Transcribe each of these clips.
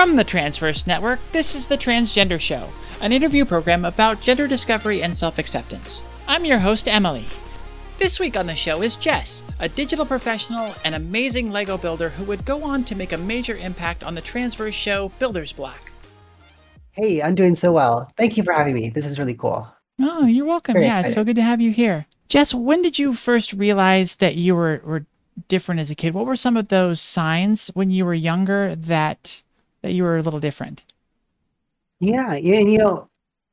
From the Transverse Network, this is The Transgender Show, an interview program about gender discovery and self acceptance. I'm your host, Emily. This week on the show is Jess, a digital professional and amazing Lego builder who would go on to make a major impact on the Transverse show Builder's Block. Hey, I'm doing so well. Thank you for having me. This is really cool. Oh, you're welcome. Very yeah, it's so good to have you here. Jess, when did you first realize that you were, were different as a kid? What were some of those signs when you were younger that that you were a little different? Yeah, yeah, and you know,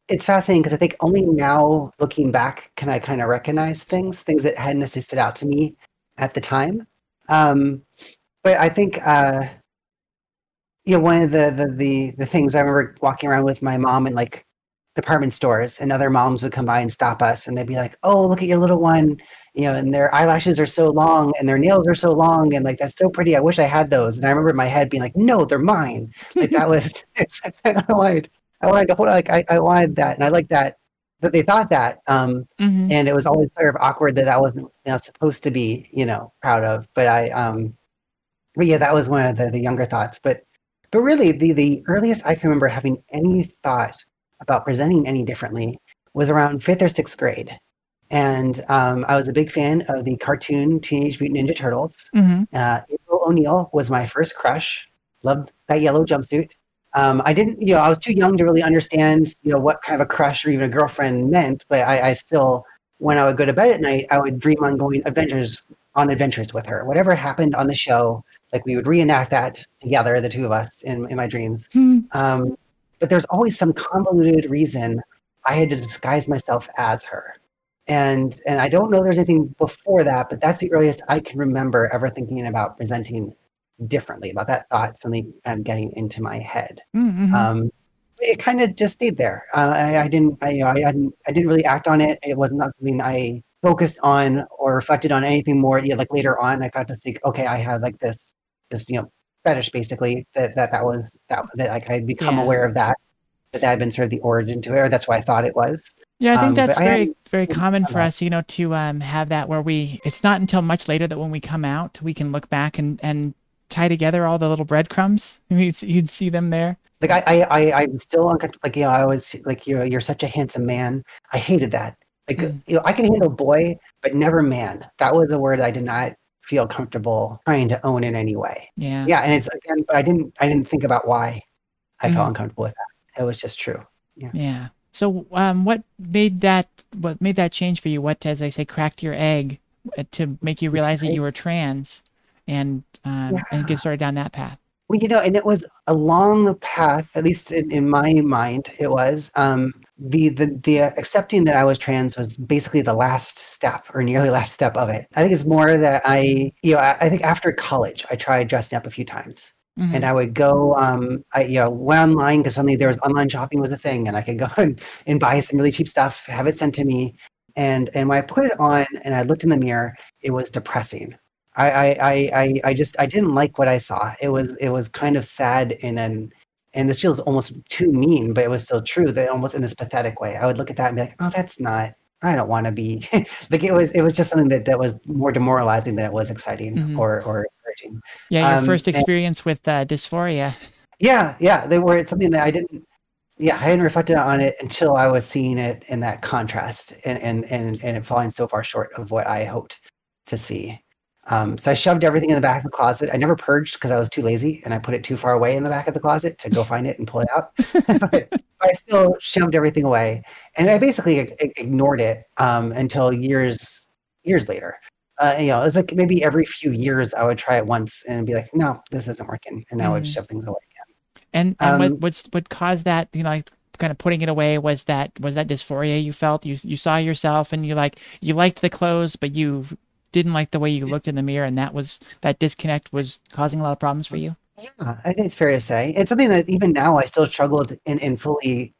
it's fascinating because I think only now, looking back, can I kind of recognize things, things that hadn't necessarily stood out to me at the time. Um, but I think, uh, you know, one of the, the the the things I remember walking around with my mom in like department stores, and other moms would come by and stop us, and they'd be like, "Oh, look at your little one," you know, and their eyelashes are so long, and their nails are so long, and like that's so pretty. I wish I had those. And I remember my head being like, "No, they're mine." Like that was I wanted, I wanted to hold like I, I wanted that, and I like that that they thought that. Um, Mm-hmm. and it was always sort of awkward that that wasn't you know, supposed to be you know proud of but i um but yeah that was one of the, the younger thoughts but but really the the earliest i can remember having any thought about presenting any differently was around fifth or sixth grade and um, i was a big fan of the cartoon teenage mutant ninja turtles Mm-hmm. uh, April O'Neil was my first crush. Loved that yellow jumpsuit. Um, I didn't, you know, I was too young to really understand, you know, what kind of a crush or even a girlfriend meant. But I, I still, when I would go to bed at night, I would dream on going adventures on adventures with her. Whatever happened on the show, like we would reenact that together, the two of us, in, in my dreams. Um, but there's always some convoluted reason I had to disguise myself as her. And and I don't know there's anything before that, but that's the earliest I can remember ever thinking about presenting differently about that thought suddenly um, getting into my head. Mm-hmm. Um, it kind of just stayed there. Uh, I, I didn't I, you know, I hadn't I didn't really act on it. It was not something I focused on or reflected on anything more. Yeah, like later on, I got to think, okay, I have like this this you know fetish basically that that that was that that like I'd become Yeah. aware of that. That that had been sort of the origin to it, or that's what I thought it was. Yeah, I think Um, that's very hadn't very common for us, you know, to um, have that where we. It's not until much later that when we come out, we can look back and and tie together all the little breadcrumbs. You'd, you'd see them there. like I, I, I I'm still uncomfortable. Like you know, I was like you're you're such a handsome man. I hated that. Like Mm. you know, I can handle boy, but never man. That was a word I did not feel comfortable trying to own in any way. Yeah. Yeah, and it's again, I didn't I didn't think about why I Mhm. felt uncomfortable with that. It was just true. Yeah. Yeah. So, um, what made that what made that change for you? What, as I say, cracked your egg uh, to make you realize that you were trans, and um, and get started down that path? Well, you know, and it was a long path, at least in, in my mind, it was. Um, the, the the accepting that I was trans was basically the last step or nearly last step of it. I think it's more that I, you know, I, I think after college, I tried dressing up a few times. Mhm. And I would go, um, I, you know, went online because suddenly there was online shopping was a thing, and I could go and, and buy some really cheap stuff, have it sent to me, and and when I put it on and I looked in the mirror, it was depressing. I I I I, just I didn't like what I saw. It was it was kind of sad in an and this feels almost too mean, but it was still true. That almost in this pathetic way, I would look at that and be like, oh, that's not. I don't want to be like it was. It was just something that that was more demoralizing than it was exciting Mhm. or or encouraging. Yeah, your um, first and- experience with uh, dysphoria. Yeah, yeah, they were it's something that I didn't. Yeah, I hadn't reflected on it until I was seeing it in that contrast and and and, and it falling so far short of what I hoped to see. Um, so I shoved everything in the back of the closet. I never purged because I was too lazy, and I put it too far away in the back of the closet to go find it and pull it out. but I still shoved everything away, and I basically ig- ig- ignored it um, until years years later. Uh, you know, it's like maybe every few years I would try it once and be like, "No, this isn't working," and I would Mhm. shove things away. And and what Um, what's what caused that? You know, like kind of putting it away was that was that dysphoria you felt. You you saw yourself and you like you liked the clothes, but you didn't like the way you looked in the mirror, and that was that disconnect was causing a lot of problems for you. Yeah, I think it's fair to say it's something that even now I still struggled in, in fully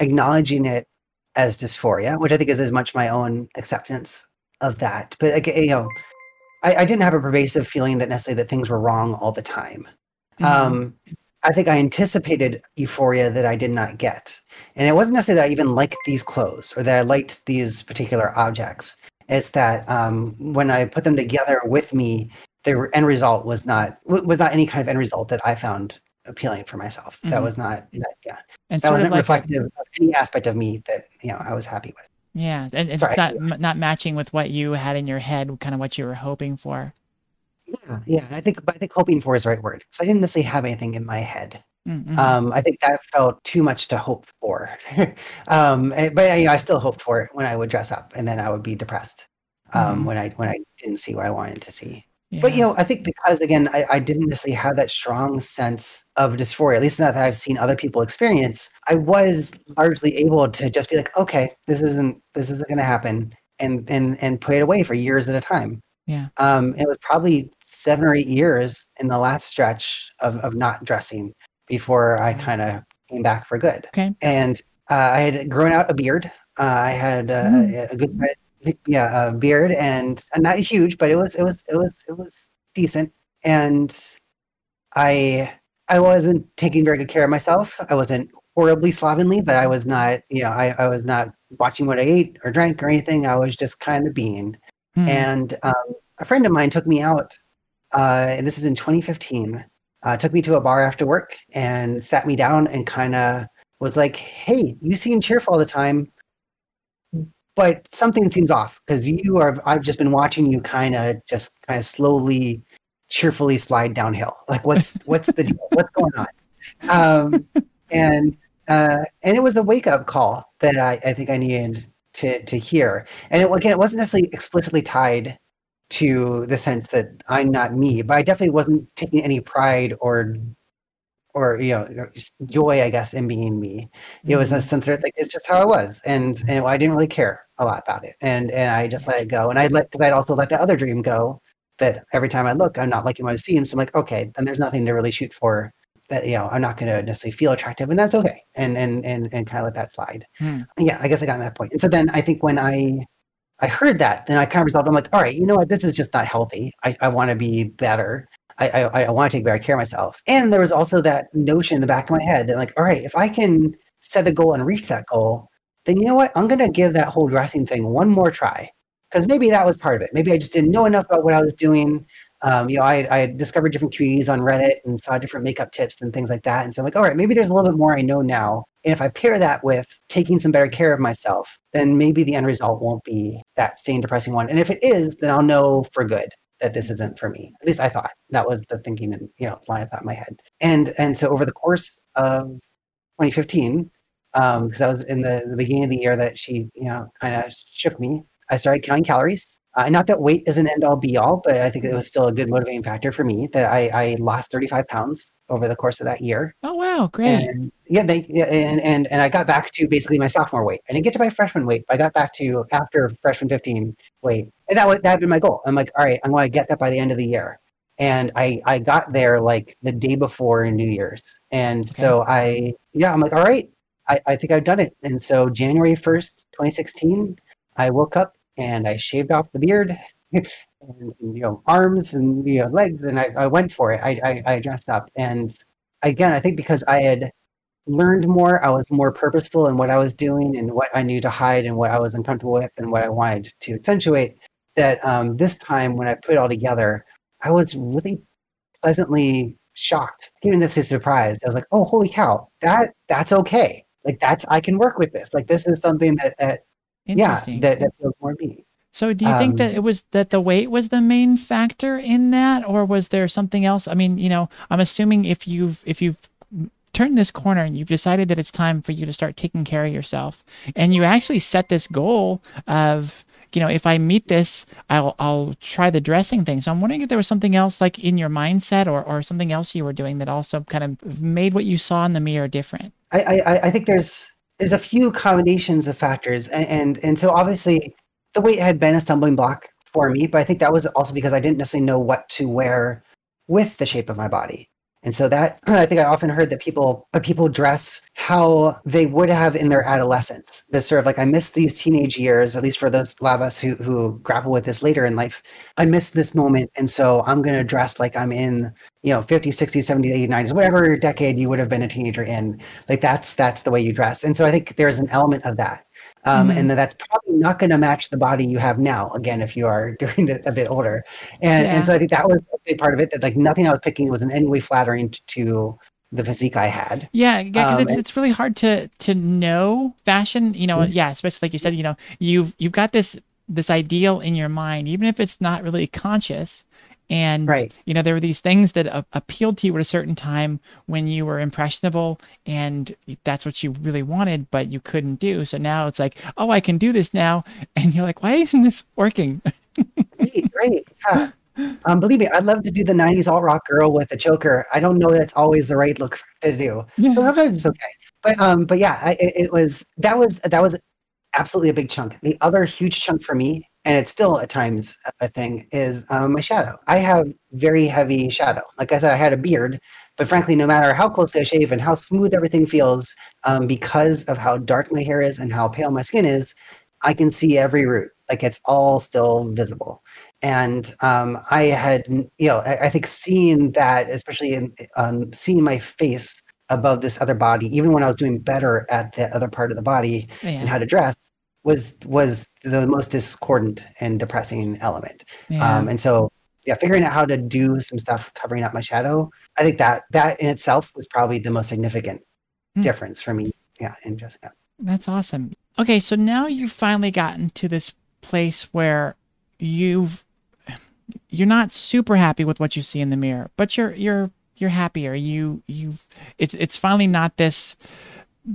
acknowledging it as dysphoria, which I think is as much my own acceptance of that. But you know, I, I didn't have a pervasive feeling that necessarily that things were wrong all the time. Mhm. Um, I think I anticipated euphoria that I did not get, and it wasn't necessarily that I even liked these clothes or that I liked these particular objects. It's that um, when I put them together with me, the end result was not was not any kind of end result that I found appealing for myself. Mhm. That was not, that, yeah, And that wasn't of like reflective of any aspect of me that you know I was happy with. Yeah, and, and Sorry. it's not not matching with what you had in your head, kind of what you were hoping for. Yeah, yeah. I think, I think hoping for is the right word. So I didn't necessarily have anything in my head. Mm-hmm. Um, I think that felt too much to hope for. um, eh, but you know, I still hoped for it when I would dress up, and then I would be depressed um, Mhm. when I when I didn't see what I wanted to see. But you know, I think because again, I, I didn't necessarily have that strong sense of dysphoria, at least not that I've seen other people experience. I was largely able to just be like, okay, this isn't this isn't going to happen, and and and put it away for years at a time. Yeah. Um, it was probably seven or eight years in the last stretch of of not dressing before I kind of came back for good. Okay. And uh, I had grown out a beard. Uh, I had uh, Mm. a good size, yeah, uh, beard, and not huge, but it was it was it was it was decent. And I I wasn't taking very good care of myself. I wasn't horribly slovenly, but I was not, you know, I, I was not watching what I ate or drank or anything. I was just kind of being. Hmm. And um, a friend of mine took me out, uh, and this is in 2015. Uh, took me to a bar after work and sat me down and kind of was like, "Hey, you seem cheerful all the time, but something seems off because you are. I've just been watching you kind of just kind of slowly, cheerfully slide downhill. Like, what's what's the deal? What's going on?" Um, and uh, and it was a wake up call that I, I think I needed to to hear. And it, again, it wasn't necessarily explicitly tied to the sense that I'm not me, but I definitely wasn't taking any pride or or you know joy, I guess, in being me. It was a Mhm. sense that like it's just how I was, and and I didn't really care a lot about it, and and I just let it go, and I let because I'd also let the other dream go. That every time I look, I'm not liking what I see, so I'm like, okay, then there's nothing to really shoot for. That you know, I'm not going to necessarily feel attractive, and that's okay, and and and and kind of let that slide. Hmm. Yeah, I guess I got to that point, and so then I think when I I heard that, then I kind of resolved. I'm like, all right, you know what? This is just not healthy. I, I want to be better. I, I, I want to take better care of myself. And there was also that notion in the back of my head that, like, all right, if I can set a goal and reach that goal, then you know what? I'm going to give that whole dressing thing one more try. Because maybe that was part of it. Maybe I just didn't know enough about what I was doing. Um, you know, I, I discovered different communities on Reddit and saw different makeup tips and things like that. And so I'm like, all right, maybe there's a little bit more I know now. And if I pair that with taking some better care of myself, then maybe the end result won't be that same depressing one. And if it is, then I'll know for good that this isn't for me. At least I thought that was the thinking and you know line I thought in my head. And and so over the course of 2015, um, because that was in the, the beginning of the year that she you know kind of shook me. I started counting calories. Uh, not that weight is an end all be all, but I think it was still a good motivating factor for me that I, I lost 35 pounds over the course of that year. Oh wow, great. And yeah, they and, and and I got back to basically my sophomore weight. I didn't get to my freshman weight, but I got back to after freshman 15 weight. And that was that had been my goal. I'm like, all right, I'm gonna get that by the end of the year. And I I got there like the day before New Year's. And so I yeah, I'm like, all right, I, I think I've done it. And so January 1st, 2016, I woke up and I shaved off the beard. and, you know arms and you know legs and I, I went for it. I, I i dressed up. And again i think because i had learned more i was more purposeful in what i was doing and what i knew to hide and what i was uncomfortable with and what i wanted to accentuate that um, this time when i put it all together i was really pleasantly shocked. Even this is surprised i was like oh holy cow. That that's okay. Like that's i can work with this. Like this is something that that yeah Interesting. that, that feels more me So do you think that Um, it was that the weight was the main factor in that or was there something else? I mean, you know, I'm assuming if you've if you've turned this corner and you've decided that it's time for you to start taking care of yourself and you actually set this goal of you know, if I meet this, I'll I'll try the dressing thing. So I'm wondering if there was something else like in your mindset or or something else you were doing that also kind of made what you saw in the mirror different. I, I, I think there's there's a few combinations of factors, and, and and so obviously the weight had been a stumbling block for me, but I think that was also because I didn't necessarily know what to wear with the shape of my body. And so that I think I often heard that people that people dress how they would have in their adolescence. This sort of like I miss these teenage years, at least for those of us who who grapple with this later in life. I miss this moment, and so I'm gonna dress like I'm in you know 50s, 60s, 70s, 80s, 90s, whatever decade you would have been a teenager in. Like that's that's the way you dress. And so I think there's an element of that. Um, Mhm. and that that's probably not going to match the body you have now. Again, if you are doing it a bit older, and Yeah. and so I think that was a big part of it. That like nothing I was picking was in any way flattering to the physique I had. Yeah, yeah, because Um, it's and- it's really hard to to know fashion. You know, Mhm. yeah, especially like you said. You know, you've you've got this this ideal in your mind, even if it's not really conscious. And Right. you know, there were these things that a- appealed to you at a certain time when you were impressionable, and that's what you really wanted, but you couldn't do. So now it's like, oh, I can do this now, and you're like, why isn't this working? Right, right. Yeah. Um, believe me, I'd love to do the '90s alt rock girl with a choker. I don't know that's always the right look to do. So sometimes it's okay. But um, but yeah, I, it, it was that was that was absolutely a big chunk. The other huge chunk for me, and it's still at times a thing, is um, my shadow. I have very heavy shadow. Like I said, I had a beard, but frankly, no matter how close I shave and how smooth everything feels, um, because of how dark my hair is and how pale my skin is, I can see every root. Like it's all still visible. And um, I had, you know, I, I think seeing that, especially in um, seeing my face above this other body, even when I was doing better at the other part of the body and how to dress, was was the most discordant and depressing element. yeah. Um, and so, yeah, figuring out how to do some stuff covering up my shadow, I think that that in itself was probably the most significant Hmm. difference for me. Yeah, in dressing up. That's awesome. Okay, so now you've finally gotten to this place where you've you're not super happy with what you see in the mirror, but you're you're you're happier. You you've it's it's finally not this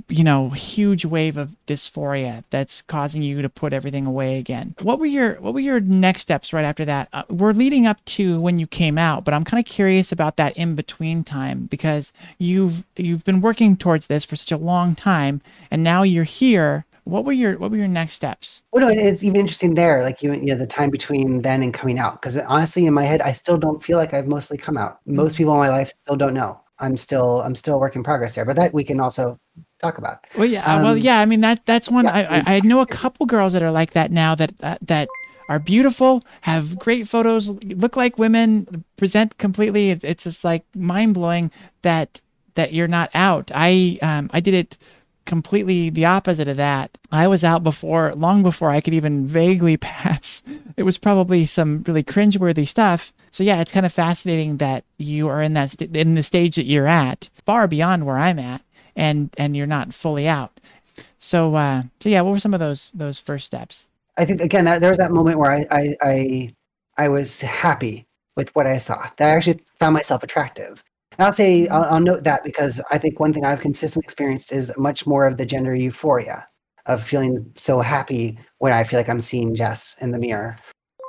you know huge wave of dysphoria that's causing you to put everything away again. What were your what were your next steps right after that? Uh, we're leading up to when you came out, but I'm kind of curious about that in between time because you've you've been working towards this for such a long time and now you're here. What were your what were your next steps? Well, no, it's even interesting there, like you, you know, the time between then and coming out. Because honestly, in my head, I still don't feel like I've mostly come out. Most people in my life still don't know. I'm still, I'm still a work in progress there. But that we can also talk about. Well, yeah, uh, well, Um, yeah. I mean that that's one. yeah. I, I I know a couple girls that are like that now. That uh, that are beautiful, have great photos, look like women, present completely. It's just like mind blowing that that you're not out. I um I did it completely the opposite of that. I was out before, long before I could even vaguely pass. It was probably some really cringeworthy stuff. So yeah, it's kind of fascinating that you are in that st- in the stage that you're at, far beyond where I'm at, and and you're not fully out. So uh, so yeah, what were some of those those first steps? I think again that there was that moment where I, I, I, I was happy with what I saw. That I actually found myself attractive. And I'll say I'll, I'll note that because I think one thing I've consistently experienced is much more of the gender euphoria of feeling so happy when I feel like I'm seeing Jess in the mirror,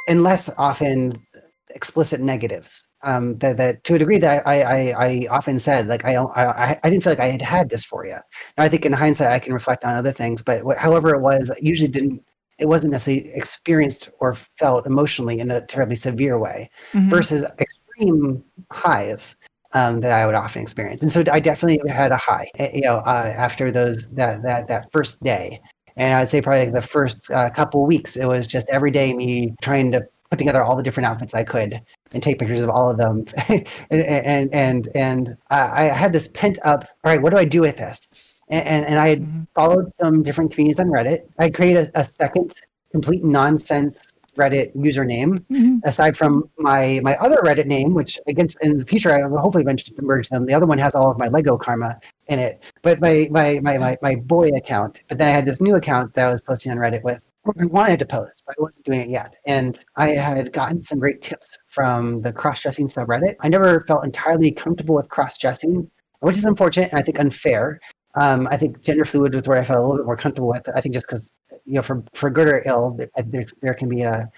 and less often explicit negatives. Um, that, that to a degree that I, I, I often said like I don't I, I- didn't feel like I had had dysphoria. Now I think in hindsight I can reflect on other things, but however it was, I usually didn't it wasn't necessarily experienced or felt emotionally in a terribly severe way Mhm. versus extreme highs um, that I would often experience. And so I definitely had a high, eh, you know, uh, after those that that that first day. And I would say probably like the first uh, couple weeks, it was just every day me trying to put together all the different outfits I could and take pictures of all of them. and and and, and I I had this pent up. All right, what do I do with this? And and, and I had Mhm. followed some different communities on Reddit. I created a, a second complete nonsense Reddit username Mhm. aside from my my other Reddit name, which against in the future I will hopefully eventually merge them. The other one has all of my Lego karma in it, but my my my my, my boy account. But then I had this new account that I was posting on Reddit with. I wanted to post, but I wasn't doing it yet. And I had gotten some great tips from the cross-dressing subreddit. I never felt entirely comfortable with cross-dressing, which is unfortunate and I think unfair. Um, I think gender fluid was where I felt a little bit more comfortable with. I think just because you know, for for good or ill, there there can be a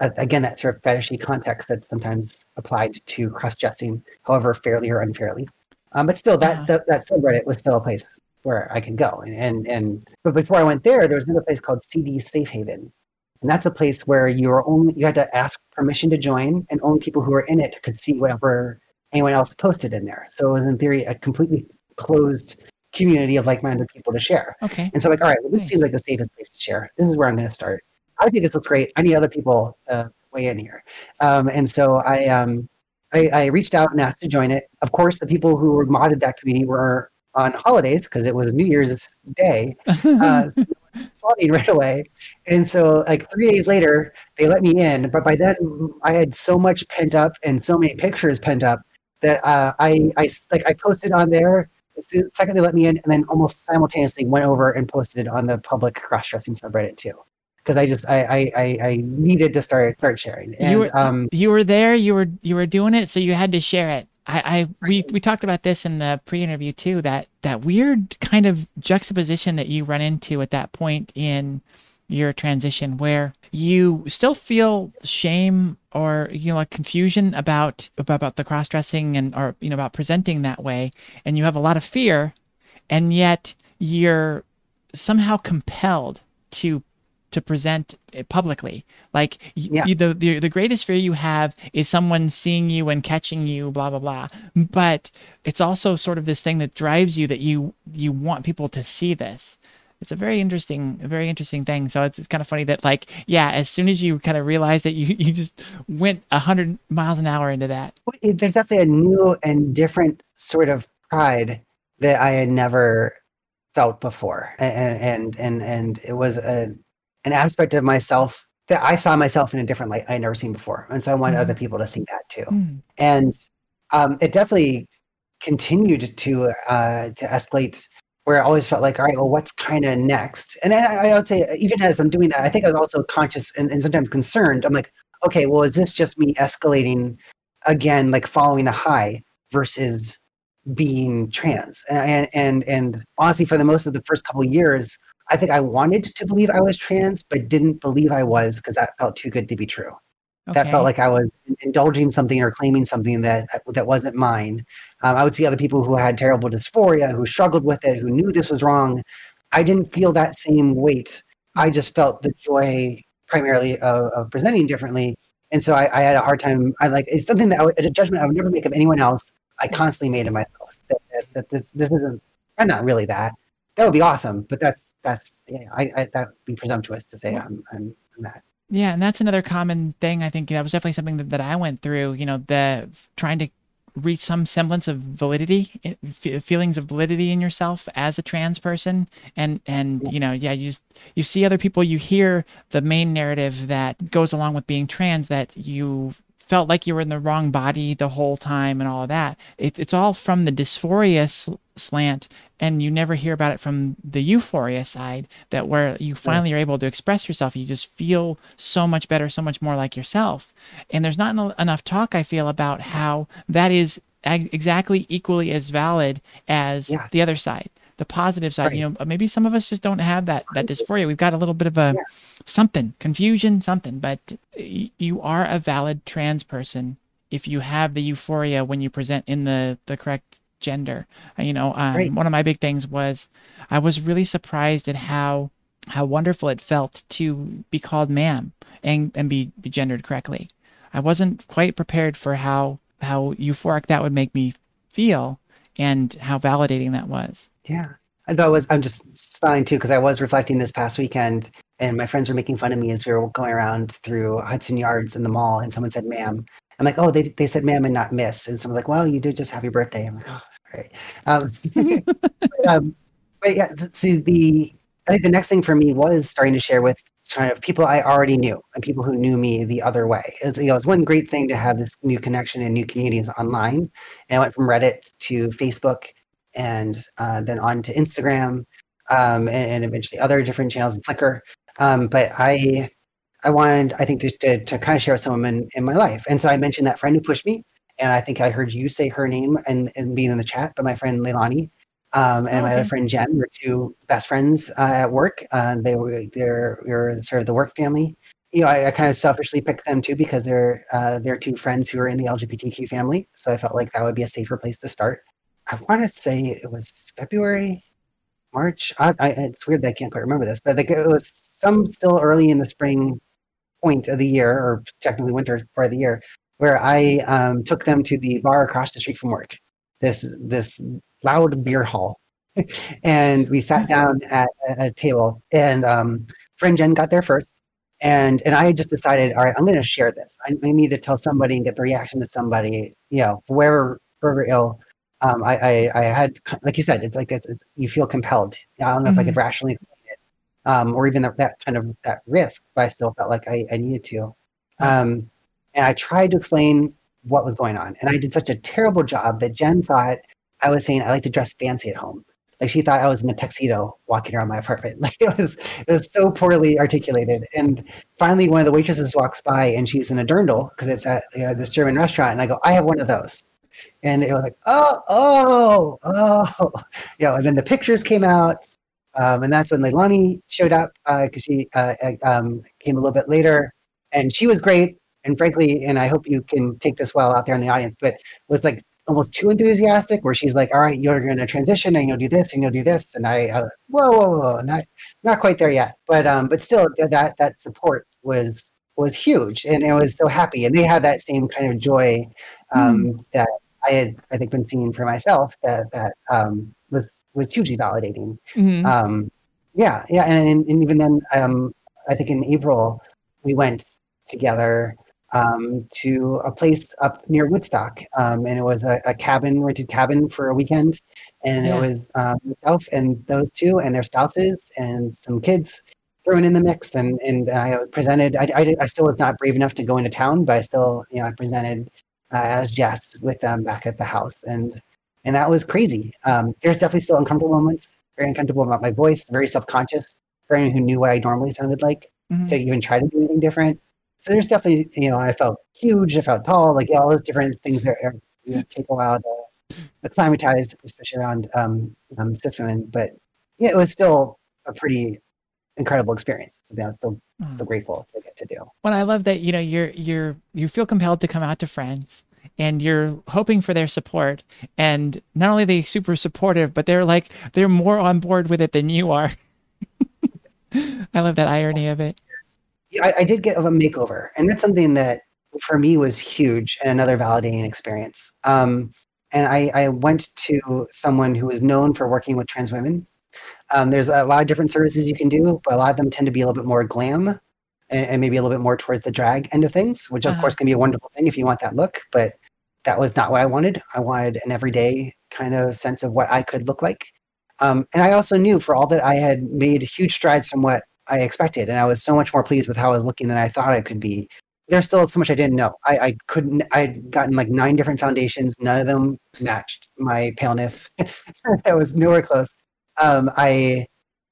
a- again that sort of fetishy context that's sometimes applied to cross-dressing, however fairly or unfairly. Um, but still, that, Uh-huh. that that subreddit was still a place where I could go. And, and and but before I went there, there was another place called CD Safe Haven, and that's a place where you were only you had to ask permission to join, and only people who were in it could see whatever anyone else posted in there. So it was in theory a completely closed community of like-minded people to share. Okay. And so, like, all right, well, this Nice. seems like the safest place to share. This is where I'm going to start. I think this looks great. I need other people uh, weigh in here. Um, and so I, um, I, I reached out and asked to join it. Of course, the people who were modded that community were on holidays because it was New Year's Day, uh, so right away. And so, like three days later, they let me in. But by then, I had so much pent up and so many pictures pent up that uh, I, I like I posted on there. The second they let me in, and then almost simultaneously went over and posted on the public cross dressing subreddit too, because I just I, I I needed to start start sharing. And, you were um, you were there, you were you were doing it, so you had to share it. I, I we we talked about this in the pre-interview too. That that weird kind of juxtaposition that you run into at that point in your transition, where you still feel shame or you know like confusion about about the cross dressing and or you know about presenting that way, and you have a lot of fear, and yet you're somehow compelled to to present it publicly. Like Yeah. you, the, the the greatest fear you have is someone seeing you and catching you, blah blah blah. But it's also sort of this thing that drives you that you you want people to see this. It's a very interesting, a very interesting thing. So it's, it's kind of funny that like, yeah, as soon as you kind of realized that you you just went a hundred miles an hour into that. Well, there's definitely a new and different sort of pride that I had never felt before, and and and and it was a, an aspect of myself that I saw myself in a different light I had never seen before, and so I wanted Mhm. other people to see that too. Hmm. And um, it definitely continued to uh, to escalate. Where I always felt like, all right, well, what's kind of next? And I, I would say, even as I'm doing that, I think I was also conscious and, and sometimes concerned. I'm like, okay, well, is this just me escalating again, like following a high versus being trans? And and and honestly, for the most of the first couple of years, I think I wanted to believe I was trans, but didn't believe I was because that felt too good to be true. That felt like I was indulging something or claiming something that that wasn't mine. Um, I would see other people who had terrible dysphoria, who struggled with it, who knew this was wrong. I didn't feel that same weight. I just felt the joy primarily of, of presenting differently. And so I, I had a hard time. I like it's something that I would, a judgment I would never make of anyone else. I constantly made of myself that, that, that this, this isn't. I'm not really that. That would be awesome, but that's that's yeah. I, I that would be presumptuous to say I'm I'm, I'm that. Yeah, and that's another common thing. I think that was definitely something that, that I went through. You know, the trying to reach some semblance of validity, feelings of validity in yourself as a trans person, and and you know, yeah, you you see other people, you hear the main narrative that goes along with being trans, that you felt like you were in the wrong body the whole time and all of that. It's it's all from the dysphoria sl- slant, and you never hear about it from the euphoria side. That where you finally are able to express yourself, you just feel so much better, so much more like yourself. And there's not en- enough talk I feel about how that is ag- exactly equally as valid as Yeah. the other side. The positive side, you know, maybe some of us just don't have that that dysphoria. We've got a little bit of a Yeah. something, confusion, something, but y- you are a valid trans person if you have the euphoria when you present in the the correct gender. You know, um, Right. one of my big things was I was really surprised at how how wonderful it felt to be called ma'am and and be, be gendered correctly. I wasn't quite prepared for how how euphoric that would make me feel and how validating that was. Yeah. I thought it was, I'm just smiling too, because I was reflecting this past weekend and my friends were making fun of me as we were going around through Hudson Yards in the mall and someone said, ma'am. I'm like, oh, they, they said ma'am and not miss. And someone's like, well, you did just have your birthday. I'm like, oh, right. Um, but, um, but yeah, see, the, I think the next thing for me was starting to share with kind of people I already knew and people who knew me the other way. It's, you know, it's one great thing to have this new connection and new communities online. And I went from Reddit to Facebook and uh, then on to Instagram, um, and, and eventually other different channels and Flickr. Um, but I, I wanted, I think, to, to, to kind of share with someone in, in my life. And so I mentioned that friend who pushed me, and I think I heard you say her name and, and being in the chat, but my friend Leilani um, and Oh, my other friend Jen were two best friends uh, at work. Uh, they were they're were sort of the work family. You know, I, I kind of selfishly picked them too because they're uh, they're two friends who are in the LGBTQ family. So I felt like that would be a safer place to start. I want to say it was February, March. I, I, it's weird that I can't quite remember this, but like it was some still early in the spring point of the year, or technically winter part of the year, where I um, took them to the bar across the street from work. This this loud beer hall, and we sat down at a, a table. And um, friend Jen got there first, and and I just decided, all right, I'm going to share this. I, I need to tell somebody and get the reaction of somebody. You know, wherever wherever ill. Um, I, I I had like you said, it's like it's, it's, you feel compelled. I don't know if I could rationally um, or even that, that kind of that risk, but I still felt like I, I needed to. Um, and I tried to explain what was going on. And I did such a terrible job that Jen thought I was saying I like to dress fancy at home. Like she thought I was in a tuxedo walking around my apartment. Like it was it was so poorly articulated. And finally one of the waitresses walks by and she's in a dirndl because it's at you know, this German restaurant. And I go, I have one of those. And it was like, oh, oh, oh. You know, and then the pictures came out. Um, and that's when Leilani showed up because uh, she uh, uh, um, came a little bit later. And she was great and frankly, and I hope you can take this well out there in the audience, but was like almost too enthusiastic where she's like, all right, you're going to transition and you'll do this and you'll do this. And I, uh, whoa, whoa, whoa, not, not quite there yet. But, um, but still that, that support was, was huge and it was so happy. And they had that same kind of joy, um, mm. that I had, I think been seeing for myself that, that, um, was, was hugely validating. Mm-hmm. Um, yeah. Yeah. And, and even then, um, I think in April we went together um, to a place up near Woodstock, um, and it was a, a, cabin, rented cabin for a weekend, and yeah. it was um, myself and those two and their spouses and some kids thrown in the mix, and and I presented. I, I, I still was not brave enough to go into town, but I still, you know, I presented uh, as Jess with them back at the house, and and that was crazy. Um, there's definitely still uncomfortable moments, very uncomfortable about my voice, very self conscious for anyone who knew what I normally sounded like mm-hmm. to even try to do anything different so there's definitely you know I felt huge, I felt tall, like yeah, all those different things that are, you know, take a while to acclimatize, especially around um, um, cis women. But yeah, it was still a pretty incredible experience. Something I'm still mm. so grateful to get to do. Well, I love that you know you're you're you feel compelled to come out to friends and you're hoping for their support and not only are they super supportive but they're like they're more on board with it than you are i love that irony of it I, I did get a makeover, and that's something that for me was huge and another validating experience. Um, and I, I, went to someone who was known for working with trans women. Um, there's a lot of different services you can do, but a lot of them tend to be a little bit more glam and, and maybe a little bit more towards the drag end of things, which of uh-huh. course can be a wonderful thing if you want that look. But that was not what I wanted. I wanted an everyday kind of sense of what I could look like. Um, and I also knew for all that I had made huge strides from what I expected, and I was so much more pleased with how I was looking than I thought I could be. There's still so much I didn't know. I, I couldn't. I'd gotten like nine different foundations. None of them matched my paleness. that was nowhere close. Um, I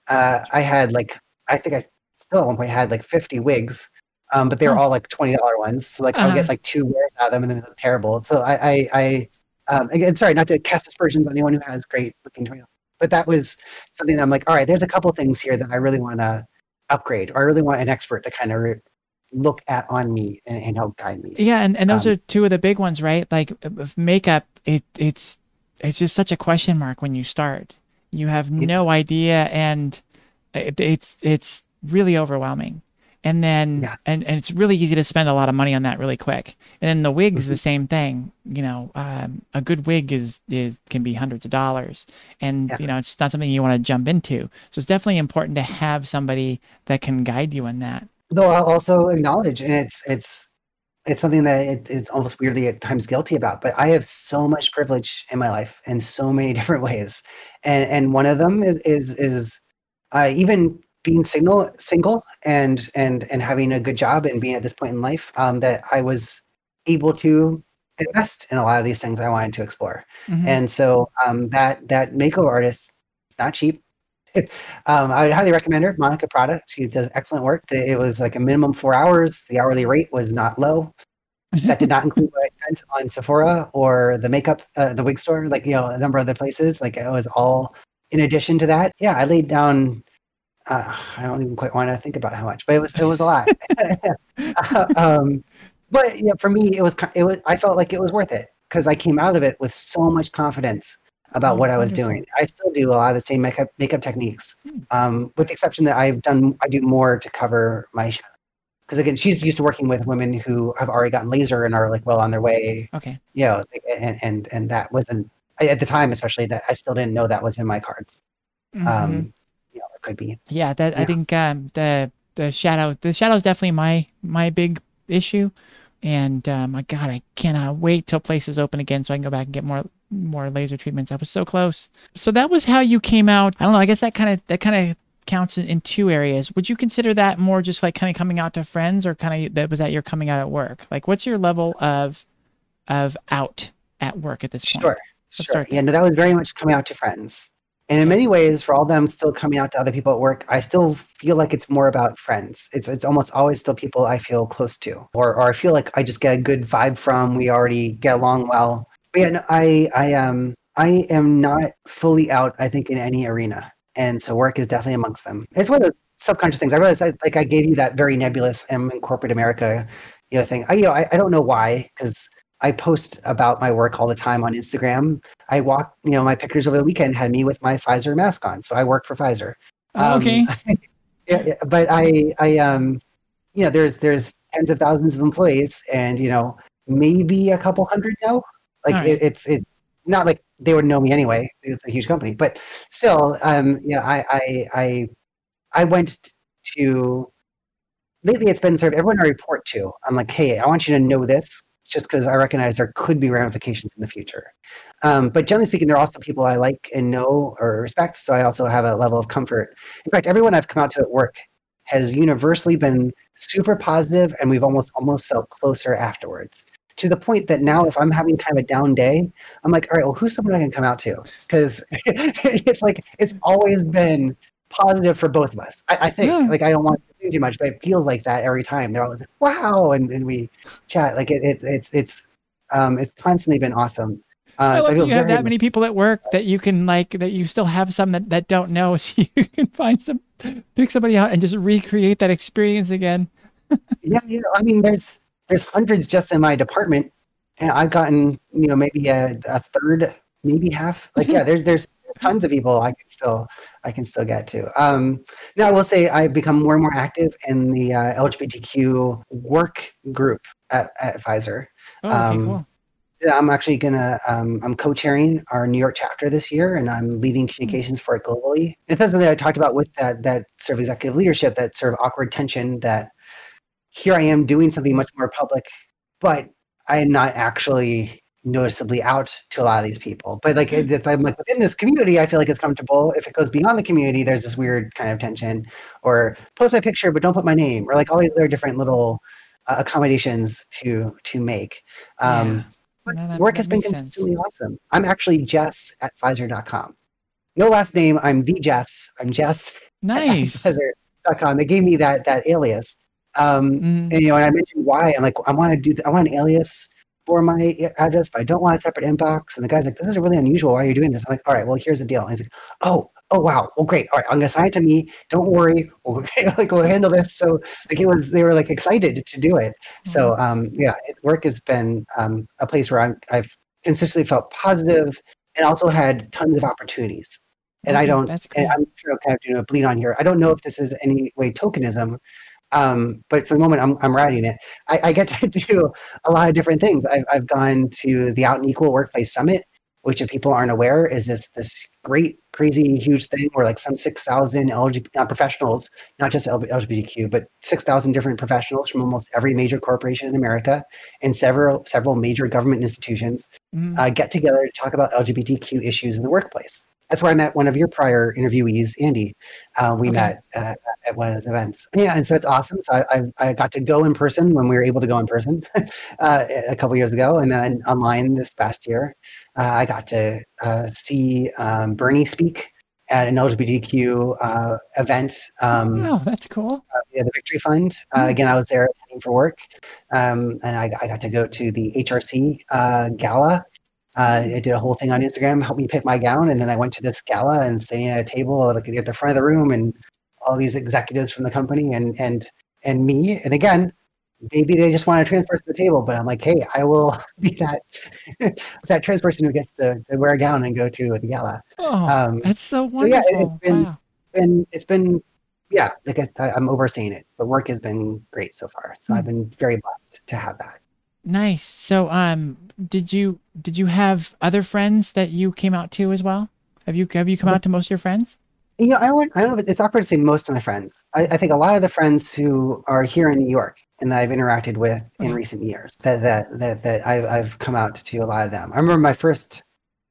uh, I had like I think I still at one point had like 50 wigs, um, but they were all like twenty dollar ones. So like uh-huh. I'll get like two wears out of them, and then they look terrible. So I I, I um, again sorry not to cast aspersions on anyone who has great looking twenty but that was something that I'm like, all right, there's a couple things here that I really want to upgrade, or I really want an expert to kind of re- look at on me and, and, help guide me. Yeah, and, and those um, are two of the big ones, right? Like uh, uh, makeup, it it's it's just such a question mark when you start. You have no it, idea, and uh, it, it's it's really overwhelming and then yeah. and, and it's really easy to spend a lot of money on that really quick and then the wigs mm-hmm. the same thing you know um, a good wig is is can be hundreds of dollars and yeah. you know it's not something you want to jump into so it's definitely important to have somebody that can guide you in that though i'll also acknowledge and it's it's it's something that it, it's almost weirdly at times guilty about but i have so much privilege in my life in so many different ways and and one of them is is, is uh, even being single single and and and having a good job and being at this point in life um, that i was able to invest in a lot of these things i wanted to explore. Mm-hmm. and so um, that that makeover artist is not cheap. Um, i would highly recommend her. Monica prada she does excellent work. It was like a minimum four hours. The hourly rate was not low. That did not include what i spent on sephora or the makeup uh, the wig store like you know a number of other places. Like it was all in addition to that. Yeah i laid down uh, I don't even quite want to think about how much, but it was it was a lot. um, but yeah, for me, it was it was I felt like it was worth it because I came out of it with so much confidence about oh, what I was wonderful. doing. I still do a lot of the same makeup makeup techniques, hmm. um, with the exception that I've done I do more to cover my shadow. Because again, she's used to working with women who have already gotten laser and are like well on their way. Okay. You know, and and and that wasn't at the time, especially that I still didn't know that was in my cards. Mm-hmm. Um, could be. Yeah, that yeah. I think um, the the shadow the shadow is definitely my my big issue, and um, my God, I cannot wait till places open again so I can go back and get more more laser treatments. I was so close. So that was how you came out. I don't know. I guess that kind of that kind of counts in, in two areas. Would you consider that more just like kind of coming out to friends, or kind of that was that you're coming out at work? Like, what's your level of of out at work at this point? Sure, Let's sure. Yeah, no, that was very much coming out to friends. And in many ways, for all them still coming out to other people at work, I still feel like it's more about friends. It's it's almost always still people I feel close to, or or I feel like I just get a good vibe from. We already get along well. But yeah, no, I I um I am not fully out. I think in any arena, and so work is definitely amongst them. It's one of those subconscious things. I realize I, like I gave you that very nebulous "I'm in corporate America," you know thing. I you know I, I don't know why because I post about my work all the time on Instagram. I walk, you know, my pictures over the weekend had me with my Pfizer mask on, so I work for Pfizer. Oh, okay. Um, yeah, yeah, but I, I, um, you know, there's there's tens of thousands of employees, and you know, maybe a couple hundred know. Like right. it, it's it's not like they would know me anyway. It's a huge company, but still, um, yeah, I, I, I, I went to. Lately, it's been sort of everyone I report to. I'm like, hey, I want you to know this just because I recognize there could be ramifications in the future. Um, but generally speaking, there are also people I like and know or respect, so I also have a level of comfort. In fact, everyone I've come out to at work has universally been super positive, and we've almost almost felt closer afterwards. To the point that now, if I'm having kind of a down day, I'm like, all right, well, who's someone I can come out to? Because it's like it's always been positive for both of us. I, I think. Yeah. Like I don't want too much, but it feels like that every time. They're all like, wow, and, and we chat. Like it, it it's it's um it's constantly been awesome. Uh, I love that you have that many people at work that you can like that you still have some that, that don't know so you can find some pick somebody out and just recreate that experience again. Yeah, yeah. I mean, there's there's hundreds just in my department, and I've gotten you know maybe a, a third, maybe half. Like yeah, there's there's tons of people I can still I can still get to. Um, now I will say I've become more and more active in the uh, LGBTQ work group at, at Pfizer. Oh, okay, Um, cool. I'm actually gonna um, I'm co-chairing our New York chapter this year, and I'm leading communications for it globally. It's something that I talked about with that that sort of executive leadership, that sort of awkward tension that here I am doing something much more public, but I am not actually noticeably out to a lot of these people. But like it, it's, I'm like within this community, I feel like it's comfortable. If it goes beyond the community, there's this weird kind of tension. Or post my picture, but don't put my name, or like all these other different little uh, accommodations to to make. Um, Yeah. but No, work has been makes sense. consistently awesome. I'm actually Jess at Pfizer.com. No last name. I'm the Jess. I'm Jess Nice. at Pfizer.com. They gave me that that alias. Um, Mhm. and you know, and I mentioned why. I'm like, I want to do. th- I want an alias for my address, but I don't want a separate inbox. And the guy's like, "This is really unusual. Why are you doing this?" I'm like, "All right, well, here's the deal." And he's like, "Oh, oh, wow. Well, great. All right, I'm gonna sign it to me. Don't worry. We'll, like, we'll handle this." So, like, it was. They were like excited to do it. So, um, yeah, it, work has been um, a place where I'm, I've consistently felt positive and also had tons of opportunities. And I don't. That's And. I'm sure I'm kind of doing a bleed on here. I don't know if this is any way tokenism, um, but for the moment, I'm, I'm writing it. I, I get to do a lot of different things. I've, I've gone to the Out and Equal Workplace Summit, which, if people aren't aware, is this this great, crazy, huge thing where like some 6,000 LGBT uh, professionals, not just LGBTQ, but 6,000 different professionals from almost every major corporation in America and several several major government institutions Mhm. uh, get together to talk about LGBTQ issues in the workplace. That's where I met one of your prior interviewees, Andy. Uh, we Okay. met uh, at one of those events. Yeah, and so it's awesome. So I, I, I got to go in person when we were able to go in person uh, a couple years ago, and then online this past year. Uh, I got to uh, see um, Bernie speak at an LGBTQ uh, event. Um, wow, that's cool. uh, yeah, the Victory Fund. Uh, Mm. again, I was there for work, um, and I, I got to go to the HRC uh, gala. Uh, I did a whole thing on Instagram, helped me pick my gown, and then I went to this gala and sitting at a table like, at the front of the room, and all these executives from the company, and and and me. And again, maybe they just want a trans person to the table, but I'm like, hey, I will be that that trans person who gets to, to wear a gown and go to the gala. Oh, Um, that's so wonderful. so yeah, it- it's been- wow. and it's been yeah like I, i'm overseeing it but work has been great so far so Hmm. i've been very blessed to have that Nice. So, um, did you did you have other friends that you came out to as well? Have you have you come out to most of your friends? you know i want i don't know it's awkward to say most of my friends I, I think a lot of the friends who are here in new york and that i've interacted with in Okay. recent years that that that, that I've, I've come out to a lot of them i remember my first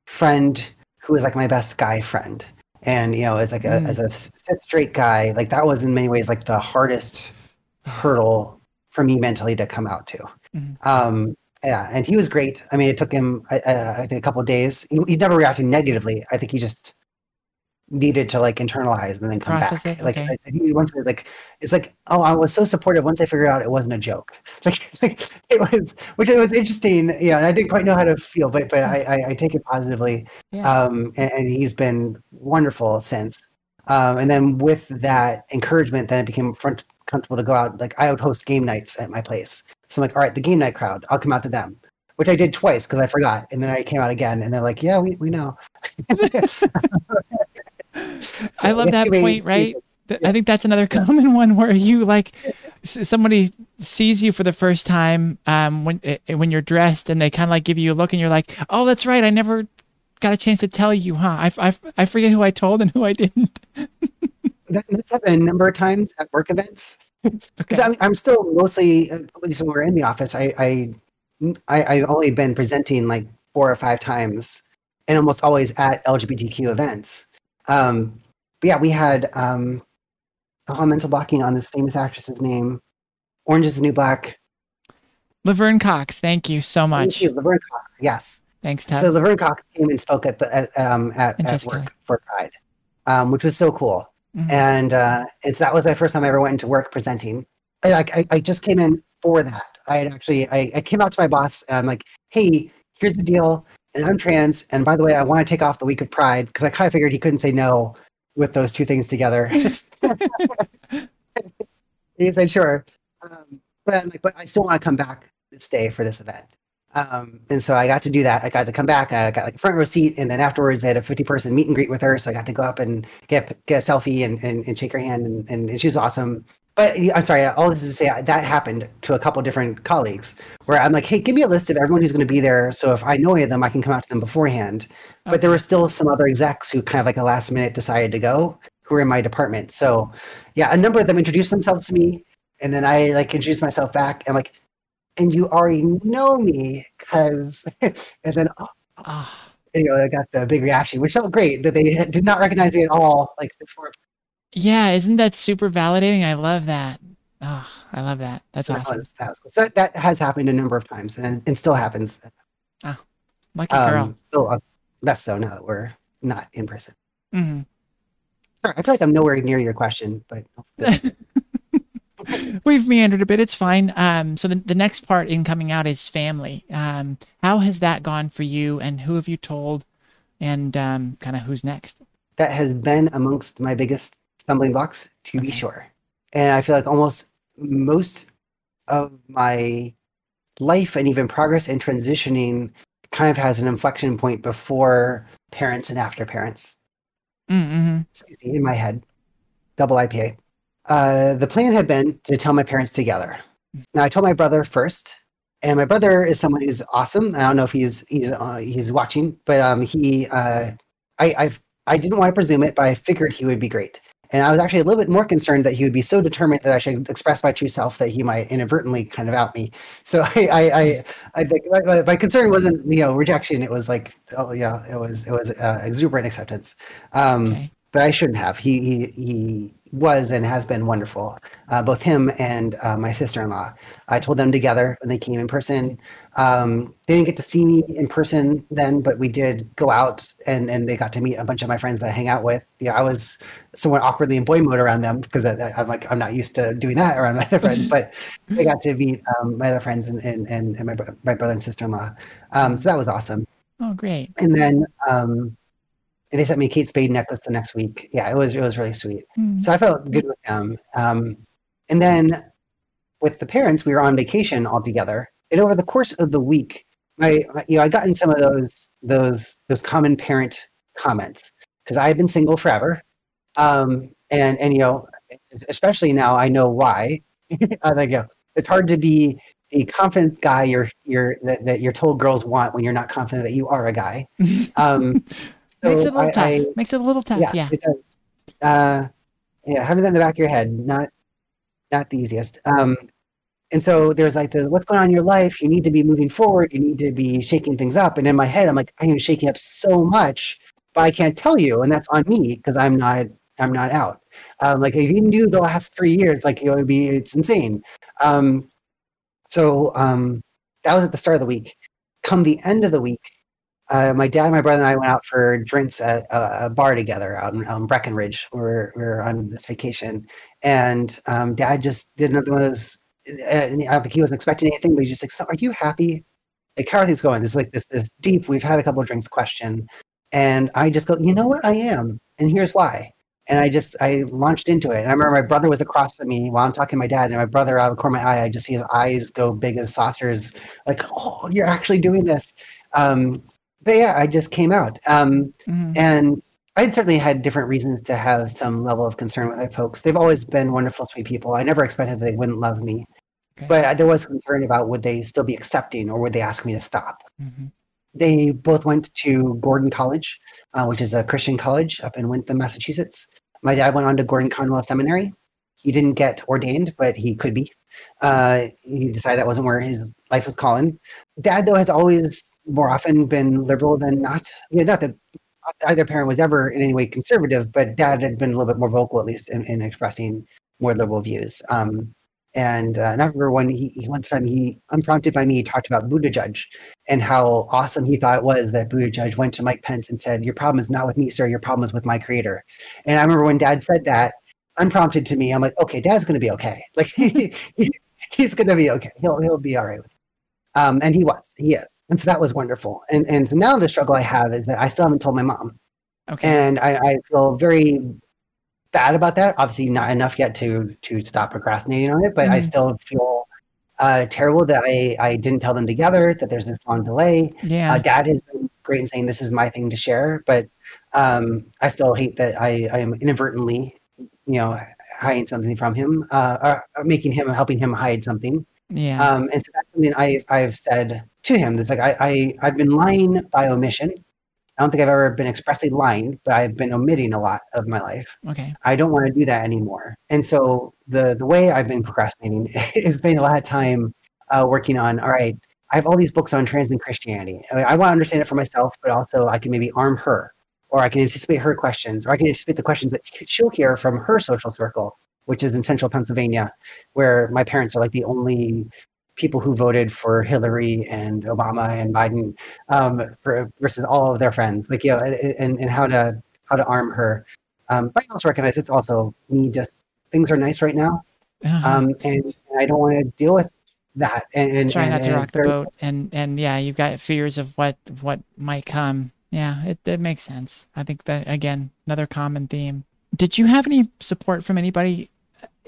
friend who was like my best guy friend and you know as like a Mm. as a straight guy like that was in many ways like the hardest hurdle for me mentally to come out to Mhm. um yeah, and he was great. I mean, it took him, I, uh, I think, a couple of days. He, he never reacted negatively. I think he just needed to like internalize and then come Process back. it, Like okay. I, I think he went to like it's like oh I was so supportive once I figured out it wasn't a joke. Like, like it was, which it was interesting. Yeah, and I didn't quite know how to feel, but but I I, I take it positively. Yeah. Um, and, and he's been wonderful since. Um, and then with that encouragement, then it became front comfortable to go out. Like I would host game nights at my place. So I'm like, all right, the game night crowd, I'll come out to them. Which I did twice because I forgot, and then I came out again, and they're like, "Yeah, we, we know." I love that anyway, point, right? I think that's another common one where you like somebody sees you for the first time um, when eh, when you're dressed and they kind of like give you a look and you're like, oh, that's right, I never got a chance to tell you, huh? I, I, I forget who I told and who I didn't. That, that's happened a number of times at work events. Okay. Because I'm, I'm still mostly, at least when we're in the office, I, I, I, I've only been presenting like four or five times and almost always at LGBTQ events. Um, but yeah, we had, um, oh, mental blocking on this famous actress's name. Orange is the New Black. Laverne Cox, thank you so Thank much. you, Laverne Cox. Yes. Thanks, Tab. So Laverne Cox came and spoke at the at, um, at, at work for Pride, um, which was so cool. Mhm. And uh, and so that was my first time I ever went into work presenting. I, I, I just came in for that. I had actually I, I came out to my boss and I'm like, hey, here's the deal, and I'm trans, and by the way, I want to take off the week of Pride because I kind of figured he couldn't say no with those two things together. he said sure, um, but I'm like, but I still want to come back this day for this event. Um, and so I got to do that. I got to come back. I got like a front row seat, and then afterwards, they had a 50 person meet and greet with her. So I got to go up and get get a selfie and, and, and shake her hand, and, and, and she was awesome. But I'm sorry, all this is to say that happened to a couple different colleagues where I'm like, hey, give me a list of everyone who's going to be there. So if I know any of them, I can come out to them beforehand. But there were still some other execs who kind of like a last minute decided to go who were in my department. So yeah, a number of them introduced themselves to me, and then I like introduced myself back. And like, and you already know me because, and then oh, Ah, you know, I got the big reaction, which felt great that they did not recognize me at all. Like before, yeah, isn't that super validating? I love that. Oh, I love that. That's so that awesome. was- that was cool. So that, that has happened a number of times, and and still happens. Lucky girl. Um, so, uh, less so now that we're not in person. Mhm. Sorry, I feel like I'm nowhere near your question, but We've meandered a bit. It's fine. Um, so the, the next part in coming out is family. Um, how has that gone for you, and who have you told, and um, kind of who's next? that has been amongst my biggest stumbling blocks, to be sure. And I feel like almost most of my life and even progress in transitioning kind of has an inflection point before parents and after parents. Mm-hmm. Excuse me, in my head, double IPA. Uh, the plan had been to tell my parents together. Now I told my brother first, and my brother is someone who's awesome. I don't know if he's he's uh, he's watching, but um, he uh, I I've I didn't want to presume it, but I figured he would be great. And I was actually a little bit more concerned that he would be so determined that I should express my true self that he might inadvertently kind of out me. So I, I, I, I think my- my, concern wasn't you know rejection. It was like oh yeah, it was it was uh, exuberant acceptance. Um, Okay. But I shouldn't have. He he he was and has been wonderful. Uh, both him and uh, my sister-in-law. I told them together when they came in person. Um, they didn't get to see me in person then, but we did go out and and they got to meet a bunch of my friends that I hang out with. Yeah, I was somewhat awkwardly in boy mode around them because I, I'm like I'm not used to doing that around my other friends, but they got to meet um, my other friends and and and, and my my brother and sister-in-law. Um, so that was awesome Oh, great. and then um, they sent me a Kate Spade necklace the next week. Yeah, it was it was really sweet. Mm. So I felt good with them. Um, and then with the parents, we were on vacation all together. And over the course of the week, my you know I got in some of those those those common parent comments because I had been single forever, um, and and you know especially now I know why. I think you know, it's hard to be a confident guy you're you're that, that you're told girls want when you're not confident that you are a guy. Um, Makes it a little I- tough. I- Makes it a little tough. yeah, Yeah. it does. Uh, yeah, having that in the back of your head, not not the easiest. Um, and so there's like the what's going on in your life? You need to be moving forward. You need to be shaking things up. And in my head, I'm like, I am shaking up so much, but I can't tell you, and that's on me because I'm not I'm not out. Um, like if you knew the last three years, like it would be it's insane. Um, so um, that was at the start of the week. Come the end of the week, uh, my dad, my brother, and I went out for drinks at a, a bar together out in um, Breckenridge. We were, we were on this vacation, and um, dad just did another one of those. And I don't think he wasn't expecting anything, but he's just like, "So, are you happy?" Like, how are things going? This is like this this deep. We've had a couple of drinks question, and I just go, "You know what? I am, and here's why." And I just I launched into it. And I remember my brother was across from me while I'm talking to my dad, and my brother out of the corner of my eye, I just see his eyes go big as saucers, like, "Oh, you're actually doing this." Um, but yeah, I just came out. Um, mm-hmm. And I certainly had different reasons to have some level of concern with my folks. They've always been wonderful, sweet people. I never expected they wouldn't love me. Okay. But there was concern about would they still be accepting or would they ask me to stop? Mm-hmm. They both went to Gordon College, uh, which is a Christian college up in Wenham, Massachusetts. My dad went on to Gordon Conwell Seminary. He didn't get ordained, but he could be. Uh, he decided that wasn't where his life was calling. Dad, though, has always more often been liberal than not. Yeah, not that either parent was ever in any way conservative, but dad had been a little bit more vocal, at least in, in expressing more liberal views. Um, and, uh, and I remember when he, one time he, unprompted by me, talked about Buttigieg and how awesome he thought it was that Buttigieg went to Mike Pence and said, "Your problem is not with me, sir. Your problem is with my creator." And I remember when Dad said that, unprompted to me, I'm like, "Okay, Dad's going to be okay. Like he, he's going to be okay. He'll he'll be all right." Um, and he was. He is and so that was wonderful. And and so now the struggle I have is that I still haven't told my mom. Okay. And I, I feel very bad about that. Obviously, not enough yet to to stop procrastinating on it, but mm-hmm. I still feel uh, terrible that I I didn't tell them together. That there's this long delay. Yeah. Uh, Dad has been great in saying this is my thing to share, but um, I still hate that I I am inadvertently, you know, hiding something from him, uh, or, or making him helping him hide something. Yeah. Um, and so that's something I've I've said to him. That's like I, I I've been lying by omission. I don't think I've ever been expressly lying, but I've been omitting a lot of my life. Okay. I don't want to do that anymore. And so the the way I've been procrastinating is spending a lot of time uh, working on. All right, I have all these books on trans and Christianity. I, I want to understand it for myself, but also I can maybe arm her, or I can anticipate her questions, or I can anticipate the questions that she'll hear from her social circle, which is in central Pennsylvania, where my parents are like the only people who voted for Hillary and Obama and Biden um, for, versus all of their friends, like you know, and, and how to how to arm her. Um, but I also recognize it's also me. Just things are nice right now, uh-huh. um, and, I don't want to deal with that. And, and try not to rock the boat. And and yeah, you've got fears of what what might come. Yeah, it, it makes sense. I think that again, another common theme. Did you have any support from anybody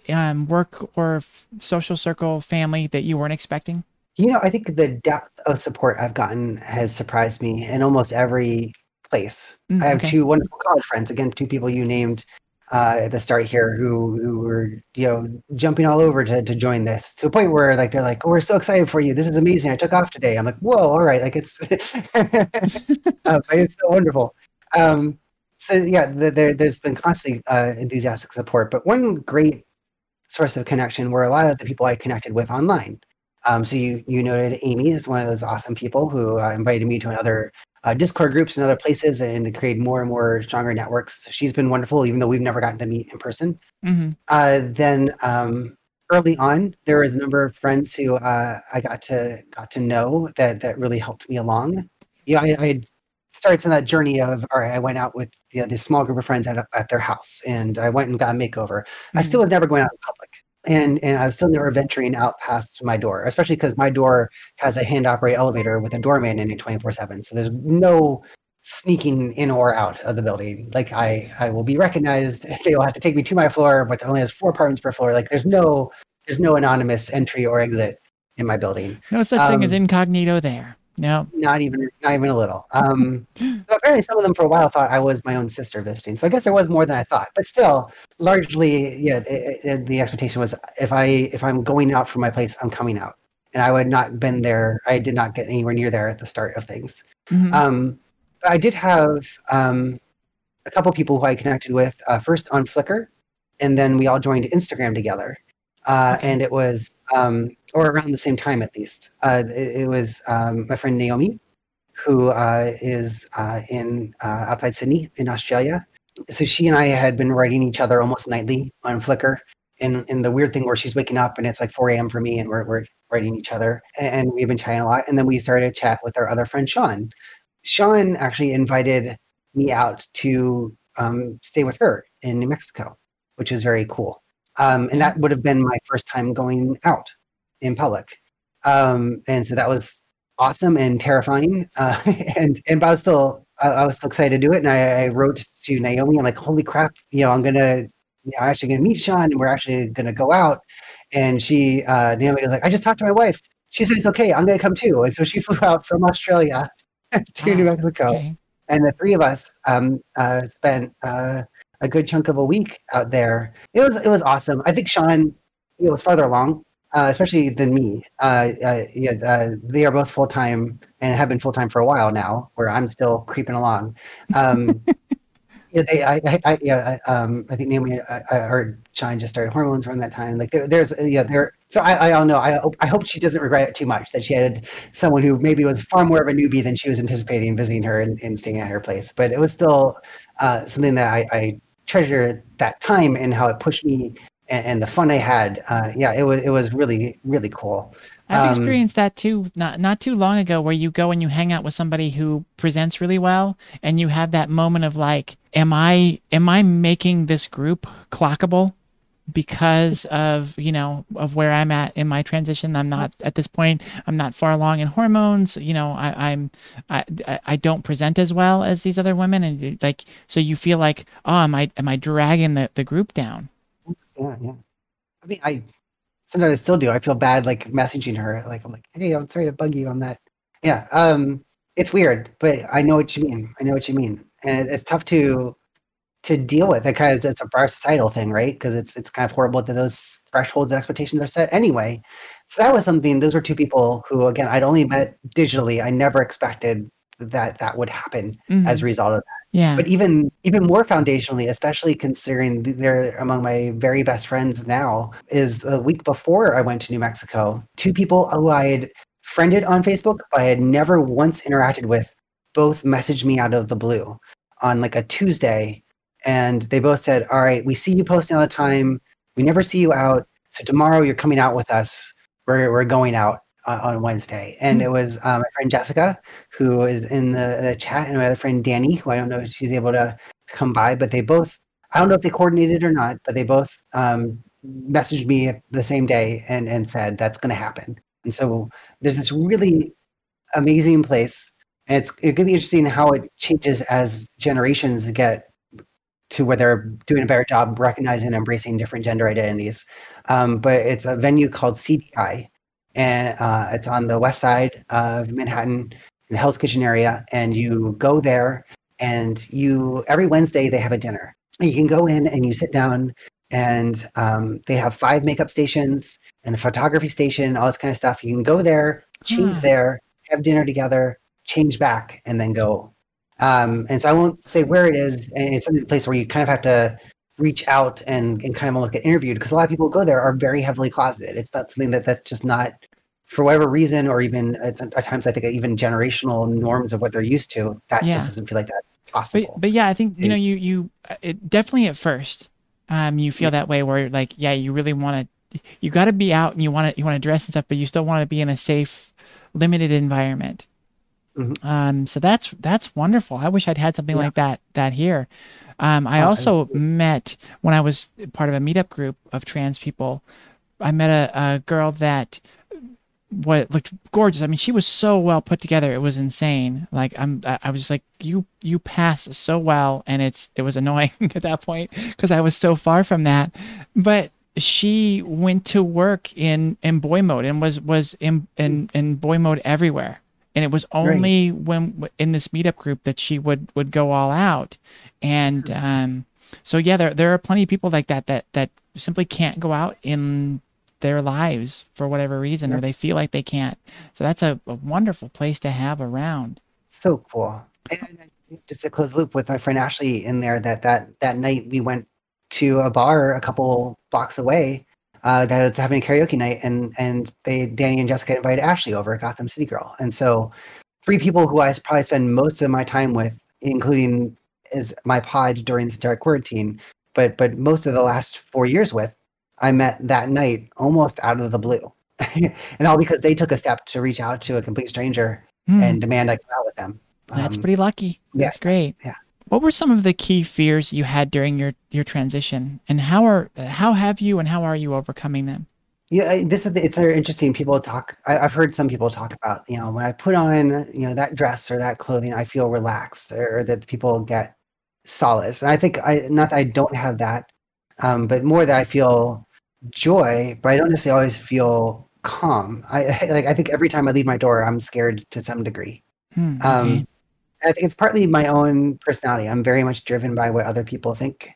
um, work or f- social circle family that you weren't expecting? You know, I think the depth of support I've gotten has surprised me in almost every place. Mm, I have okay. two wonderful college friends, again, two people you named uh, at the start here who who were you know jumping all over to, to join this to a point where like they're like oh, we're so excited for you this is amazing I took off today I'm like whoa all right like it's uh, it's so wonderful um, so yeah there, there's been constantly uh, enthusiastic support but one great source of connection were a lot of the people I connected with online. Um, so you you noted Amy is one of those awesome people who uh, invited me to another uh, Discord groups and other places and to create more and more stronger networks. So she's been wonderful, even though we've never gotten to meet in person. Mm-hmm. Uh, then um, early on, there was a number of friends who uh, I got to got to know that that really helped me along. You know, I, I starts on that journey of all right i went out with you know, this small group of friends at, at their house and i went and got a makeover. Mm-hmm. i still was never going out in public and and i was still never venturing out past my door especially because my door has a hand operated elevator with a doorman in it 24 7 so there's no sneaking in or out of the building. Like i i will be recognized they will have to take me to my floor but it only has four apartments per floor. Like there's no there's no anonymous entry or exit in my building. No such um, thing as um, incognito there no, not even not even a little. Um, apparently, some of them for a while thought I was my own sister visiting. So I guess there was more than I thought. But still, largely, yeah, it, it, the expectation was if I if I'm going out from my place, I'm coming out, and I would not been there. I did not get anywhere near there at the start of things. Mm-hmm. Um, I did have um, a couple people who I connected with uh, first on Flickr, and then we all joined Instagram together. Uh, okay. And it was um, or around the same time at least. Uh, it, it, was um, my friend Naomi, who uh, is uh, in uh, outside Sydney in Australia. So she and I had been writing each other almost nightly on Flickr, And, in the weird thing where she's waking up and it's like 4 a.m. for me and we're we're writing each other and we've been chatting a lot. And then we started to chat with our other friend Sean. Sean actually invited me out to um, stay with her in New Mexico, which is very cool. Um, and that would have been my first time going out in public. Um, and so that was awesome and terrifying. Uh, and and but I was still I, I, was still excited to do it. And I, I wrote to Naomi. I'm like, holy crap! You know, I'm gonna you know, I'm actually gonna meet Sean, and we're actually gonna go out. And she uh, Naomi was like, I just talked to my wife. She said it's okay. I'm gonna come too. And so she flew out from Australia to New Mexico. Okay. And the three of us um, uh, spent uh, a good chunk of a week out there. It was it was awesome. I think Sean, you know, was farther along uh, especially than me. Uh, uh, yeah, uh, they are both full time and have been full time for a while now, where I'm still creeping along. Um, yeah, they, I, I, I, yeah, um, I think Naomi I, I heard Sean just started hormones around that time. Like there, there's, yeah, there. So I, I don't know. I, I hope she doesn't regret it too much that she had someone who maybe was far more of a newbie than she was anticipating visiting her and, and staying at her place. But it was still uh, something that I, I treasure that time and how it pushed me and, and the fun I had. Uh, yeah, it was it was really really cool. I've um, experienced that too, not not too long ago, where you go and you hang out with somebody who presents really well, and you have that moment of like, am I am I making this group clockable? Because of you know of where I'm at in my transition. I'm not at this point. I'm not far along in hormones. You know, I, I'm I I don't present as well as these other women, and like so you feel like oh am I am I dragging the the group down? yeah, yeah. I mean, I sometimes I still do. I feel bad like messaging her. Like I'm like, hey, I'm sorry to bug you on that. Yeah. Um, it's weird, but I know what you mean. I know what you mean, and it's tough to to deal with. It kind of it's a societal thing, right? Because it's it's kind of horrible that those thresholds and expectations are set anyway. So that was something. Those were two people who, again, I'd only met digitally. I never expected that that would happen mm-hmm. as a result of that. Yeah. But even even more foundationally, especially considering they're among my very best friends now, is the week before I went to New Mexico, two people who I had friended on Facebook, but I had never once interacted with, both messaged me out of the blue on like a Tuesday. And they both said, All right, we see you posting all the time. We never see you out. So tomorrow you're coming out with us. We're, we're going out uh, on Wednesday, and mm-hmm. it was um, my friend Jessica who is in the, the chat, and my other friend Danny, who I don't know if she's able to come by, but they both I don't know if they coordinated or not, but they both um, messaged me the same day and and said that's going to happen. And so there's this really amazing place, and it's it could be interesting how it changes as generations get to where they're doing a better job recognizing and embracing different gender identities. Um, but it's a venue called CDI, and uh, it's on the west side of Manhattan in the Hell's Kitchen area. And you go there, and you every Wednesday they have a dinner. And you can go in and you sit down, and um, they have five makeup stations and a photography station, all this kind of stuff. You can go there, change hmm. there, have dinner together, change back, and then go. Um, and so I won't say where it is. And it's a place where you kind of have to reach out and, and kind of almost get interviewed because a lot of people who go there are very heavily closeted. It's not something that that's just not for whatever reason, or even at, at times I think even generational norms of what they're used to. That yeah. just doesn't feel like that's possible. But, but yeah, I think you know you you it, definitely at first um you feel yeah. that way where like yeah you really want to you got to be out and you want to you want to dress and stuff, but you still want to be in a safe, limited environment. Mm-hmm. Um, so that's that's wonderful. I wish I'd had something yeah. like that that here. Um, I also met when I was part of a meetup group of trans people. I met a, a girl that what looked gorgeous. I mean, she was so well put together. It was insane. Like I'm, I was just like, you, you pass so well, and it's, it was annoying at that point because I was so far from that. But she went to work in in boy mode and was was in in in boy mode everywhere. And it was only right. when in this meetup group that she would would go all out and um, so yeah, there there are plenty of people like that that that simply can't go out in their lives for whatever reason, or they feel like they can't. So that's a, a wonderful place to have around. So cool. And just to close the loop with my friend Ashley in there, that that that night we went to a bar a couple blocks away uh, that was having a karaoke night, and and they Danny and Jessica invited Ashley over, at Gotham City Girl, and so three people who I probably spend most of my time with, including is my pod during this entire quarantine, but but most of the last four years with I met that night almost out of the blue. and all because they took a step to reach out to a complete stranger Hmm, and demand I come out with them. that's Um, pretty lucky. yeah, That's great. yeah. What were some of the key fears you had during your your transition, and how are how have you and how are you overcoming them? Yeah, this is it's very interesting. People talk. I, I've heard some people talk about you know when I put on you know that dress or that clothing, I feel relaxed, or that people get solace. And I think I not that I don't have that, um, but more that I feel joy, but I don't necessarily always feel calm. I like I think every time I leave my door, I'm scared to some degree. Hmm, okay. Um, I think it's partly my own personality. I'm very much driven by what other people think.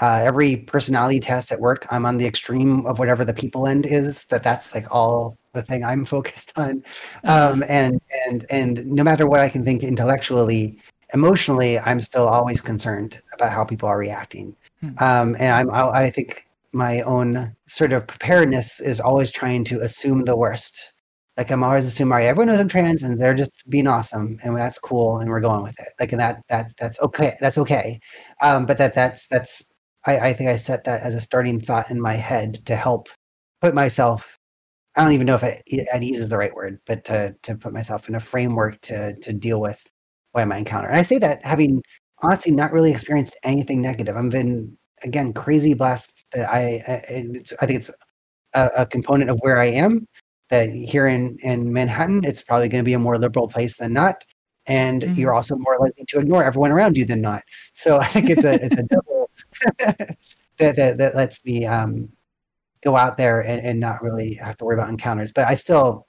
Uh, every personality test at work, I'm on the extreme of whatever the people end is. That that's like all the thing I'm focused on. Uh-huh. Um, and and and no matter what I can think intellectually, emotionally, I'm still always concerned about how people are reacting. Hmm. Um, and I'm I, I think my own sort of preparedness is always trying to assume the worst. Like I'm always assuming, right, everyone knows I'm trans, and they're just being awesome, and that's cool, and we're going with it. Like, and that that's that's okay. That's okay. Um, but that that's that's I, I think I set that as a starting thought in my head to help put myself. I don't even know if it, at ease is the right word, but to to put myself in a framework to to deal with what I might encounter. And I say that having honestly not really experienced anything negative. I've been again crazy blessed that I I- I think it's a, a component of where I am. That here in in Manhattan, it's probably going to be a more liberal place than not, and Mhm. you're also more likely to ignore everyone around you than not. So I think it's a it's a double that, that that lets me um, go out there and, and not really have to worry about encounters. But I still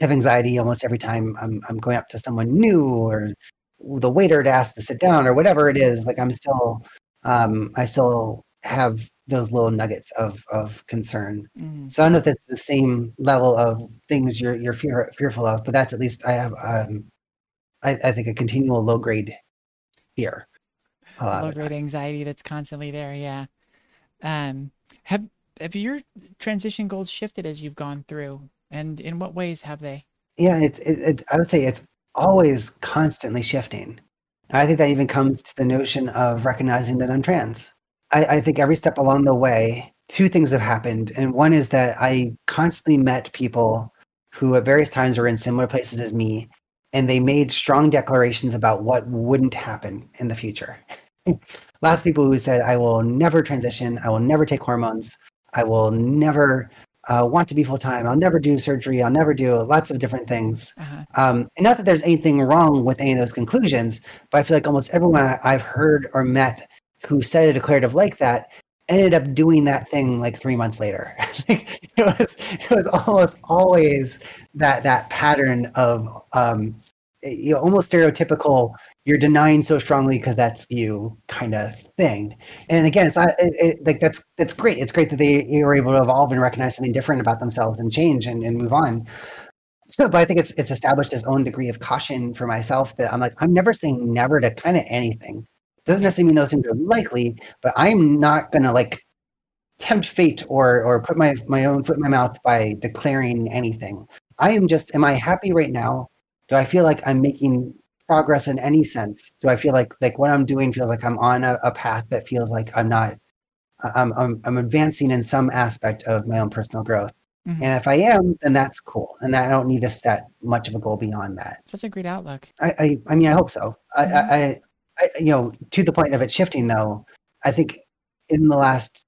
have anxiety almost every time I'm I'm going up to someone new or the waiter to ask to sit down or whatever it is. Like I'm still um, I still have those little nuggets of of concern. Mm, So I don't know if that's the same level of things you're you're fear, fearful of, but that's at least I have um, I, I think a continual low grade fear. low grade anxiety that's constantly there. Yeah. Um, have have your transition goals shifted as you've gone through, and in what ways have they? yeah it, it, it i would say it's always constantly shifting i think that even comes to the notion of recognizing that i'm trans I, I think every step along the way two things have happened and one is that i constantly met people who at various times were in similar places as me and they made strong declarations about what wouldn't happen in the future lots of people who said i will never transition i will never take hormones i will never uh, want to be full time. I'll never do surgery. I'll never do lots of different things. Uh-huh. Um, and not that there's anything wrong with any of those conclusions, but I feel like almost everyone I, I've heard or met who said a declarative like that ended up doing that thing like three months later. It was it was almost always that that pattern of um, you know almost stereotypical. You're denying so strongly because that's you kind of thing and again it's it, it, like that's that's great it's great that they were able to evolve and recognize something different about themselves and change and, and move on so but i think it's it's established this own degree of caution for myself that i'm like i'm never saying never to kind of anything doesn't necessarily mean those things are likely but i'm not gonna like tempt fate or or put my my own foot in my mouth by declaring anything i am just am i happy right now do i feel like i'm making progress in any sense do i feel like like what i'm doing feels like i'm on a, a path that feels like i'm not I'm, I'm i'm advancing in some aspect of my own personal growth Mhm. and if i am then that's cool and i don't need to set much of a goal beyond that Such a great outlook. i i, I mean i hope so I, Mhm. I i i you know to the point of it shifting though i think in the last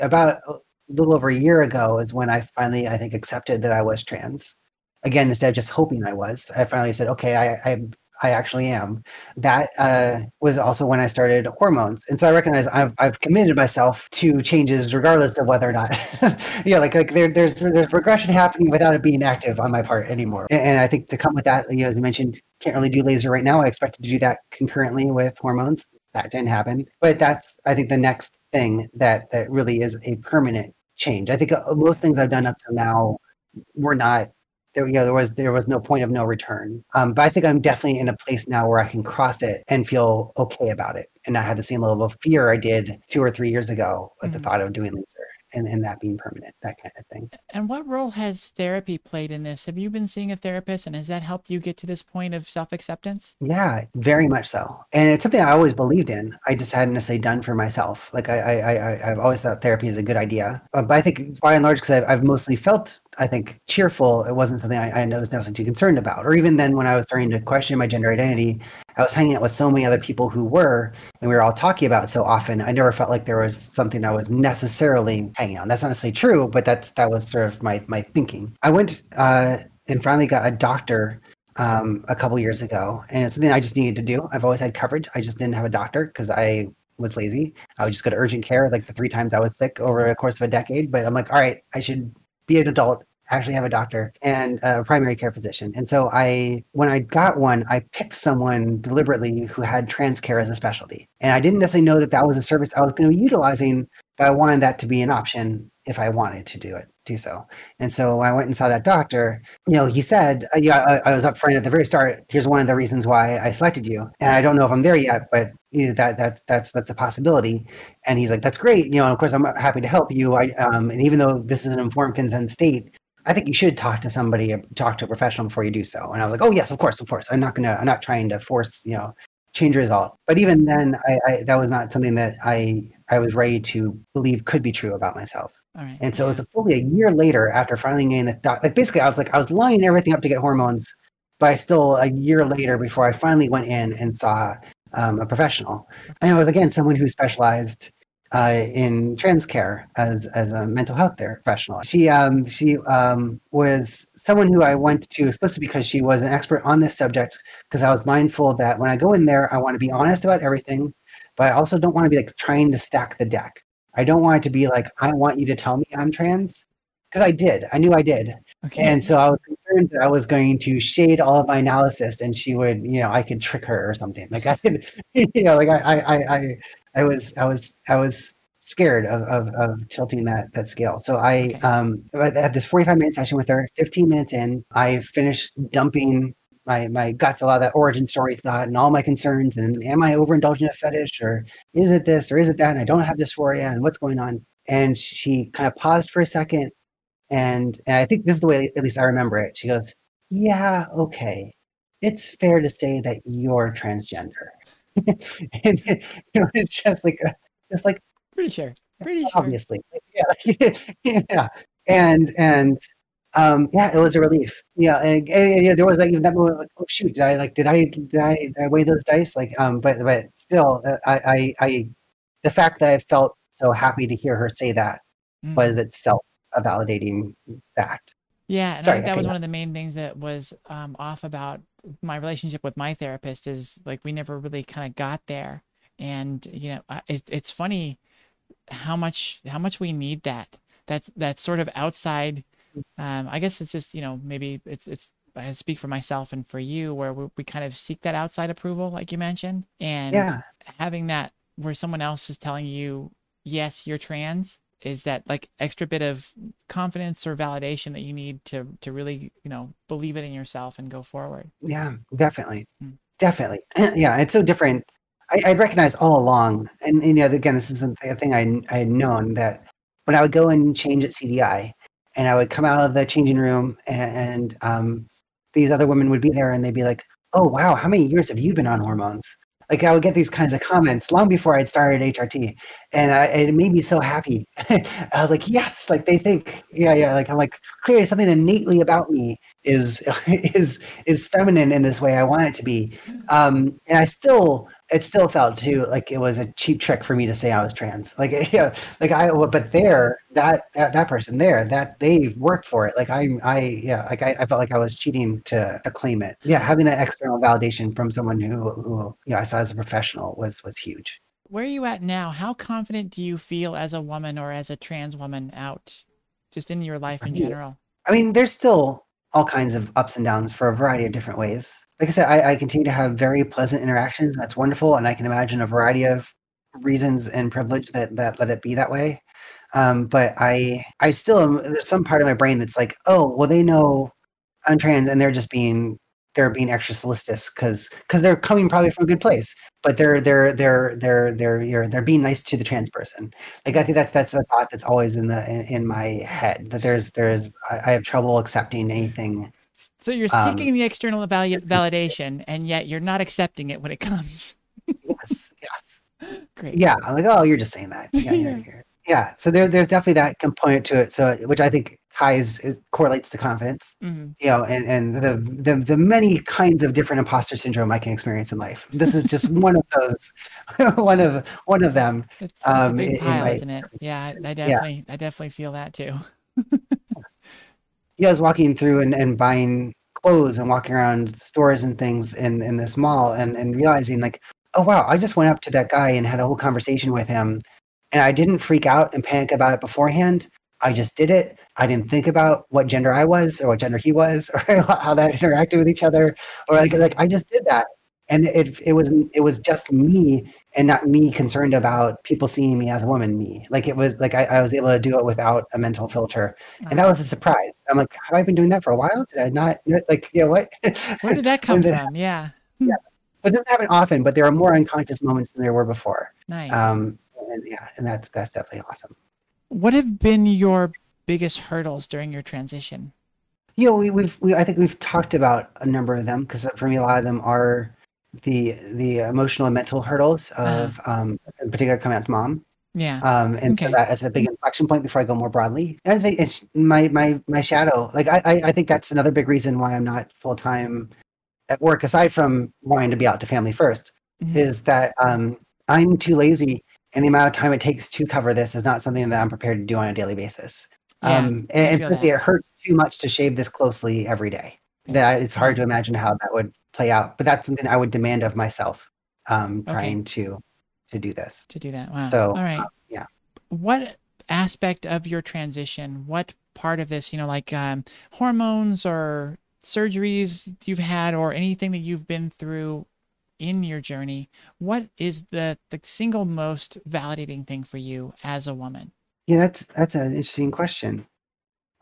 about a little over a year ago is when i finally i think accepted that i was trans. Again instead of just hoping i was i finally said okay i i I actually am. That uh, was also when I started hormones, and so I recognize I've I've committed myself to changes regardless of whether or not, yeah, like like there, there's there's progression happening without it being active on my part anymore. And, and I think to come with that, you know, as you mentioned, can't really do laser right now. I expected to do that concurrently with hormones. That didn't happen, but that's I think the next thing that that really is a permanent change. I think uh, most things I've done up to now were not there you know there was there was no point of no return um, but i think i'm definitely in a place now where i can cross it and feel okay about it and not have the same level of fear i did two or three years ago with the Mhm. thought of doing laser and, and that being permanent, that kind of thing. And what role has therapy played in this? Have you been seeing a therapist and has that helped you get to this point of self acceptance? Yeah, very much so. And it's something I always believed in. I just hadn't necessarily done for myself. Like I, I, I I've always thought therapy is a good idea. Uh, but I think by and large, because I've, I've mostly felt I think cheerful. It wasn't something I, I was nothing too concerned about. Or even then, when I was starting to question my gender identity, I was hanging out with so many other people who were, and we were all talking about so often. I never felt like there was something I was necessarily hanging on. That's not necessarily true, but that's that was sort of my my thinking. I went uh, and finally got a doctor um, a couple years ago, and it's something I just needed to do. I've always had coverage. I just didn't have a doctor because I was lazy. I would just go to urgent care like the three times I was sick over the course of a decade. But I'm like, all right, I should be an adult actually have a doctor and a primary care physician. And so I, when I got one, I picked someone deliberately who had trans care as a specialty. And I didn't necessarily know that that was a service I was going to be utilizing, but I wanted that to be an option if I wanted to do it, do so. And so I went and saw that doctor. You know, he said, uh, "Yeah, I, I was upfront at the very start. Here's one of the reasons why I selected you." And I don't know if I'm there yet, but that that that's that's a possibility. And he's like, "That's great. You know, and of course, I'm happy to help you. I um, and even though this is an informed consent state, I think you should talk to somebody, talk to a professional before you do so. And I was like, oh yes, of course, of course. I'm not gonna, I'm not trying to force, you know, change result. But even then, I, I that was not something that I I was ready to believe could be true about myself. And so it was fully a year later after finally getting the doc. Like basically, I was like, I was lining everything up to get hormones, but I still a year later before I finally went in and saw um, a professional. And it was again someone who specialized uh, in trans care as, as a mental health professional. She um, she um, was someone who I went to explicitly because she was an expert on this subject. Because I was mindful that when I go in there, I want to be honest about everything, but I also don't want to be like trying to stack the deck. I don't want it to be like I want you to tell me I'm trans because I did. I knew I did. Okay. And so I was concerned that I was going to shade all of my analysis and she would, you know, I could trick her or something. Like I could, you know, like I, I, I, I was I was I was scared of, of, of tilting that that scale. So I okay. um I had this 45 minute session with her. 15 minutes in, I finished dumping my my guts a lot of that origin story thought and all my concerns and am I overindulging a fetish or is it this or is it that and I don't have dysphoria and what's going on? And she kind of paused for a second and, and I think this is the way at least I remember it. She goes, Yeah, okay. It's fair to say that you're transgender. and it, it, was just like it's like pretty sure pretty obviously sure. yeah yeah and and um yeah it was a relief yeah and, and, and yeah, there was like even that moment like oh shoot did i like did i did i, did I weigh those dice like um but but still uh, I, I i the fact that i felt so happy to hear her say that mm. was itself a validating fact yeah, and Sorry, I think that was one of the main things that was um, off about my relationship with my therapist is like we never really kind of got there, and you know, it, it's funny how much how much we need that. That's that sort of outside. Um, I guess it's just you know maybe it's it's I speak for myself and for you where we, we kind of seek that outside approval, like you mentioned, and yeah. having that where someone else is telling you yes you're trans is that like extra bit of confidence or validation that you need to to really you know believe it in yourself and go forward. Yeah definitely. Mm. definitely. Yeah it's so different. I, recognize all along and, and you know again this is the thing I, I had known that when i would go and change at cdi and i would come out of the changing room and, and um, these other women would be there and they'd be like oh wow how many years have you been on hormones like I would get these kinds of comments long before I'd started HRT, and I, it made me so happy. I was like, yes, like they think, yeah, yeah. Like I'm like clearly something innately about me is is is feminine in this way I want it to be, um, and I still it still felt too like it was a cheap trick for me to say I was trans. Like yeah, like I but there that that, that person there that they worked for it. Like I I yeah like I, I felt like I was cheating to, to claim it. Yeah, having that external validation from someone who who you know I saw as a professional was was huge. Where are you at now? How confident do you feel as a woman or as a trans woman out, just in your life in general? I mean, there's still all kinds of ups and downs for a variety of different ways like I said, I, I continue to have very pleasant interactions. That's wonderful, and I can imagine a variety of reasons and privilege that that let it be that way. Um, but I I still am, there's some part of my brain that's like, oh, well, they know I'm trans, and they're just being they're being extra solicitous because because they're coming probably from a good place, but they're they're they're they're they're you're, they're being nice to the trans person. Like I think that's that's a thought that's always in the in, in my head that there's there's I, I have trouble accepting anything. So you're Um, seeking the external evalu- validation, and yet you're not accepting it when it comes. Yes, yes, Great. yeah. I'm like, oh, you're just saying that. Yeah, Yeah. yeah, yeah. yeah. So there there's definitely that component to it. So which I think ties it correlates to confidence. Mhm. you know, and, and the, the the many kinds of different imposter syndrome I can experience in life. This is just one of those, one of one of them. It's, it's a Um, big in- in pile, my- isn't it? Yeah, I, I definitely, I definitely feel that too. yeah I was walking through and, and buying clothes and walking around stores and things in, in this mall and, and realizing like, oh wow, I just went up to that guy and had a whole conversation with him and I didn't freak out and panic about it beforehand. I just did it. I didn't think about what gender I was or what gender he was or how that interacted with each other. Or like like I just did that. And it it was it was just me and not me concerned about people seeing me as a woman, me. Like it was like I, I was able to do it without a mental filter. And that was a surprise. I'm like, have I been doing that for a while? Did I not like you know what? Where did that come When did- from? Yeah, but It doesn't happen often, but there are more unconscious moments than there were before. nice. Um, and yeah, and that's that's definitely awesome. what have been your biggest hurdles during your transition? You know, we, we've we, I think we've talked about a number of them because for me, a lot of them are the the emotional and mental hurdles of um, in particular coming out to mom. Yeah. Um, and Okay. so that as a big inflection point before I go more broadly. As a, it's my my my shadow. Like I, I I think that's another big reason why I'm not full time at work. Aside from wanting to be out to family 1st Mhm. is that um, I'm too lazy, and the amount of time it takes to cover this is not something that I'm prepared to do on a daily basis. Yeah, um, and, and feel frankly, that. it hurts too much to shave this closely every day. That it's hard to imagine how that would play out. But that's something I would demand of myself, um, Okay. trying to to do this. to do that. Wow. So, all right. uh, yeah. What aspect of your transition? What part of this? You know, like um, hormones or surgeries you've had, or anything that you've been through in your journey. What is the the single most validating thing for you as a woman? Yeah, that's that's an interesting question.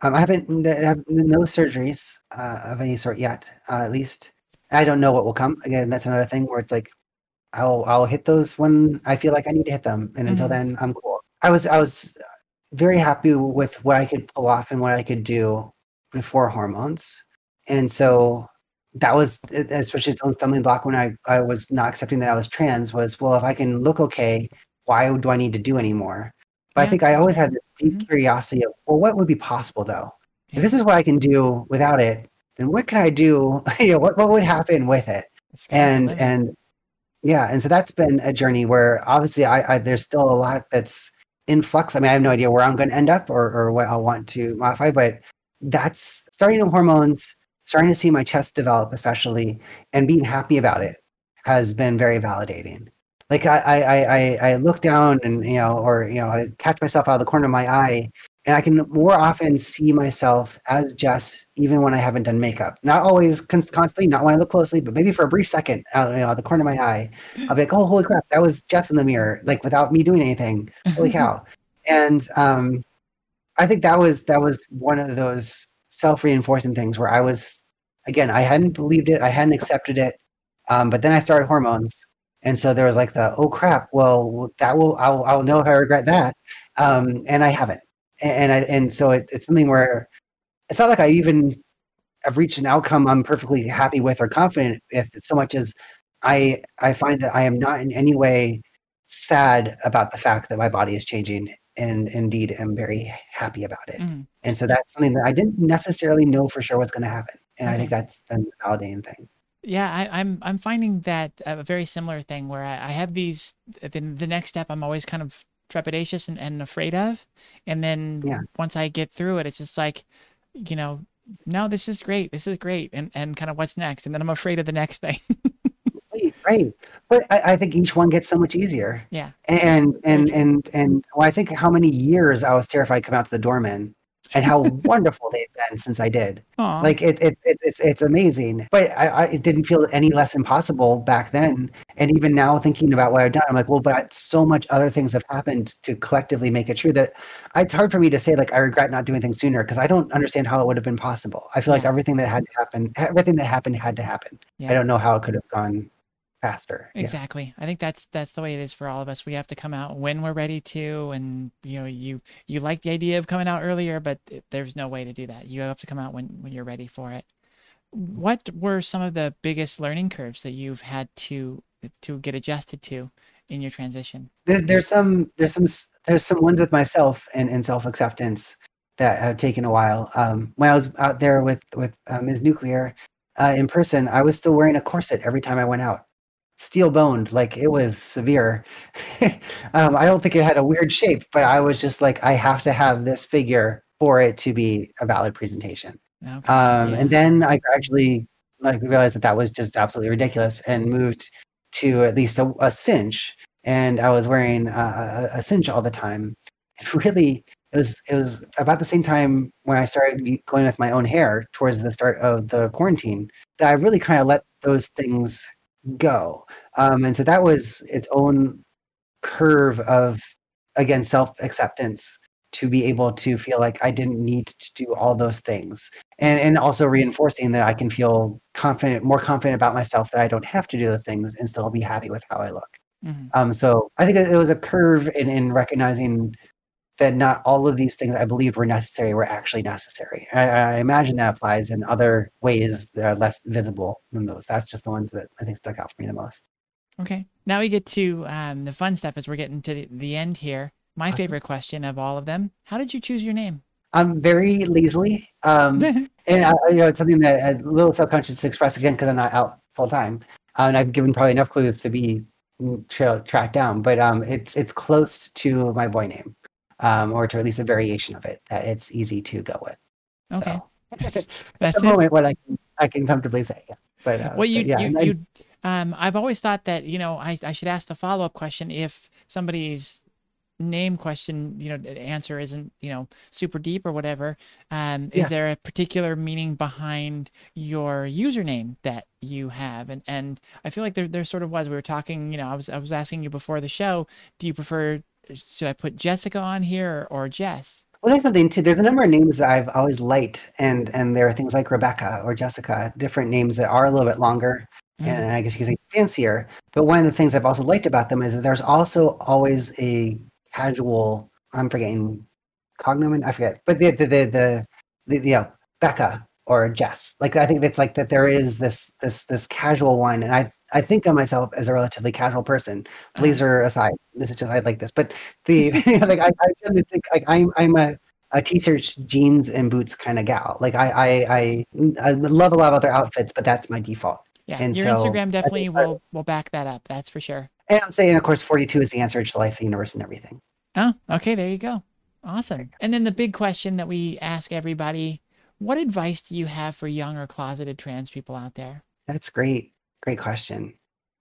Um, I haven't n- have no surgeries uh, of any sort yet, uh, at least. I don't know what will come. Again, that's another thing where it's like I'll I'll hit those when I feel like I need to hit them, and until Mhm. then, I'm cool. I was I was very happy with what I could pull off and what I could do before hormones, and so that was especially its own stumbling block when I I was not accepting that I was trans. Was well, if I can look okay, why do I need to do anymore? But Yeah, I think I always right. had this deep Mhm. curiosity of, well, what would be possible though? Yeah. If this is what I can do without it, then what can I do? you know, what, what would happen with it? The sky's the And and yeah, and so that's been a journey where obviously I, I there's still a lot that's in flux. I mean, I have no idea where I'm going to end up or or what I'll want to modify, but that's starting with hormones, starting to see my chest develop, especially, and being happy about it has been very validating. Like I, I, I, I- look down and you know, or you know, I catch myself out of the corner of my eye, and I can more often see myself as Jess, even when I haven't done makeup. Not always con- constantly, not when I look closely, but maybe for a brief second, out, you know, out the corner of my eye, I'll be like, "Oh, holy crap, that was Jess in the mirror!" Like without me doing anything. Holy cow! and um, I think that was that was one of those self-reinforcing things where I was, again, I hadn't believed it, I hadn't accepted it, um, but then I started hormones, and so there was like the, "Oh crap! Well, that will I'll I'll know if I regret that," um, and I haven't, and, and I and so it, it's something where it's not like I even have reached an outcome I'm perfectly happy with or confident with so much as I I find that I am not in any way sad about the fact that my body is changing and indeed am very happy about it. Mhm. And so that's something that I didn't necessarily know for sure what's going to happen. And I think that's the validating thing. Yeah, I, I'm I'm finding that uh, a very similar thing where I, I have these. Then the next step, I'm always kind of trepidatious and, and afraid of, and then Yeah. once I get through it, it's just like, you know, no, this is great, this is great, and and kind of what's next, and then I'm afraid of the next thing. Right, right. But I, I think each one gets so much easier. yeah. And and true. and and well, I think how many years I was terrified to come out to the doorman and how wonderful they've been since I did. Aw. Like it, it, it it's it's amazing. But I, I it didn't feel any less impossible back then. And even now, thinking about what I've done, I'm like, well, but so much other things have happened to collectively make it true that it's hard for me to say like I regret not doing things sooner because I don't understand how it would have been possible. I feel like everything that had to happen, everything that happened had to happen. Yeah. I don't know how it could have gone faster. Yeah. Exactly. I think that's that's the way it is for all of us. We have to come out when we're ready to, and you know, you you like the idea of coming out earlier, but there's no way to do that. You have to come out when when you're ready for it. What were some of the biggest learning curves that you've had to to get adjusted to in your transition? there's there's some there's some there's some ones with myself and, and self acceptance that have taken a while. Um, when I was out there with with uh, Ms. Nuclear uh, in person, I was still wearing a corset every time I went out, steel boned, like it was severe. um, I don't think it had a weird shape, but I was just like, I have to have this figure for it to be a valid presentation. Okay. Um, yeah. And then I gradually like realized that that was just absolutely ridiculous and moved to at least a, a cinch. And I was wearing a, a, a cinch all the time. It really it was it was about the same time when I started going with my own hair towards the start of the quarantine that I really kind of let those things go. Um, and so that was its own curve of again self acceptance to be able to feel like I didn't need to do all those things and and also reinforcing that I can feel confident, more confident about myself that I don't have to do those things and still be happy with how I look. Mhm. Um, so I think it it was a curve in, in recognizing that not all of these things I believed were necessary were actually necessary. I, I imagine that applies in other ways that are less visible than those. That's just the ones that I think stuck out for me the most. Okay. Now we get to um, the fun stuff as we're getting to the, end here. My favorite question of all of them: How did you choose your name? I'm very lazily, um, and I, you know it's something that a little subconscious to express again because I'm not out full time, uh, and I've given probably enough clues to be mm, trail, tracked down. But um, it's it's close to my boy name, um, or to at least a variation of it that it's easy to go with. Okay. So, That's, that's the it. moment, what I can I can comfortably say, yes. But uh, Well, you, but yeah, you, I- you, um, I've always thought that, you know, I, I should ask the follow up question if somebody's name question, you know, the answer isn't, you know, super deep or whatever. Um, Yeah. is there a particular meaning behind your username that you have? And, and I feel like there, there sort of was, we were talking, you know, I was, I was asking you before the show, do you prefer, should I put Jessica on here or, or Jess? Well, there's something too. There's a number of names that I've always liked, and and there are things like Rebecca or Jessica, different names that are a little bit longer, Mm. and I guess you could say fancier. But one of the things I've also liked about them is that there's also always a casual. I'm forgetting cognomen. I forget, but the the the the, the, the yeah, Becca or Jess. Like I think it's like that. There is this this this casual one, and I I think of myself as a relatively casual person. Uh-huh. Blazer aside, this is just I like this, but the like I, I tend to think like I'm I'm a a t-shirts, jeans, and boots kind of gal. Like I, I, I, I love a lot of other outfits, but that's my default. Yeah, And your so, Instagram definitely will will back that up. That's for sure. And I'm saying, of course, 42 is the answer to life, the universe, and everything. Oh, okay, there you go. Awesome. And then the big question that we ask everybody, what advice do you have for young or closeted trans people out there? That's great. Great question.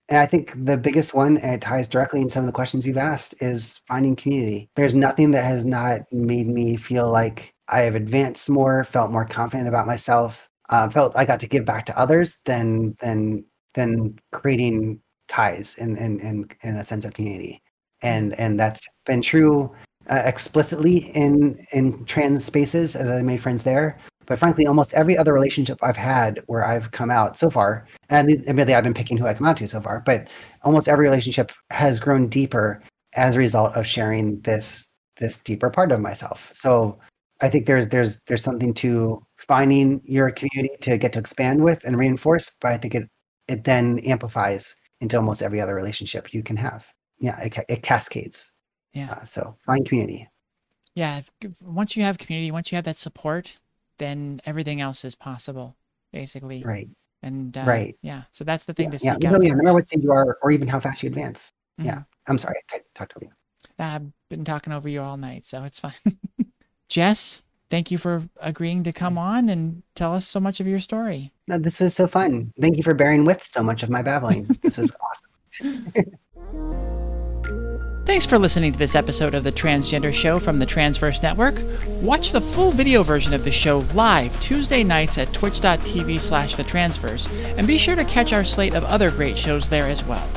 And I think the biggest one, and it ties directly in some of the questions you've asked, is finding community. There's nothing that has not made me feel like I have advanced more, felt more confident about myself, uh, felt I got to give back to others than than than creating ties in in in, in a sense of community. And and that's been true uh, explicitly in in trans spaces as I made friends there. But frankly, almost every other relationship I've had where I've come out so far, and admittedly, I've been picking who I come out to so far, but almost every relationship has grown deeper as a result of sharing this this deeper part of myself. So I think there's there's there's something to finding your community to get to expand with and reinforce, but I think it it then amplifies into almost every other relationship you can have. Yeah, it, it cascades. Yeah. Uh, so find community. Yeah, once you have community, once you have that support, then everything else is possible, basically. Right. And uh, Right. yeah, so that's the thing Yeah. to yeah. seek No, out. yeah. No matter what stage you are, or even how fast you advance. Mhm. Yeah. I'm sorry. I talked over you. I've been talking over you all night, so it's fine. Jess, thank you for agreeing to come on and tell us so much of your story. No, this was so fun. Thank you for bearing with so much of my babbling. This was awesome. Thanks for listening to this episode of The Transgender Show from the Transverse Network. Watch the full video version of the show live Tuesday nights at twitch.tv slash the transverse, and be sure to catch our slate of other great shows there as well.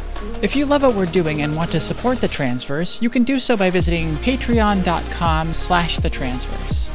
If you love what we're doing and want to support the Transverse, you can do so by visiting patreon.com slash the transverse.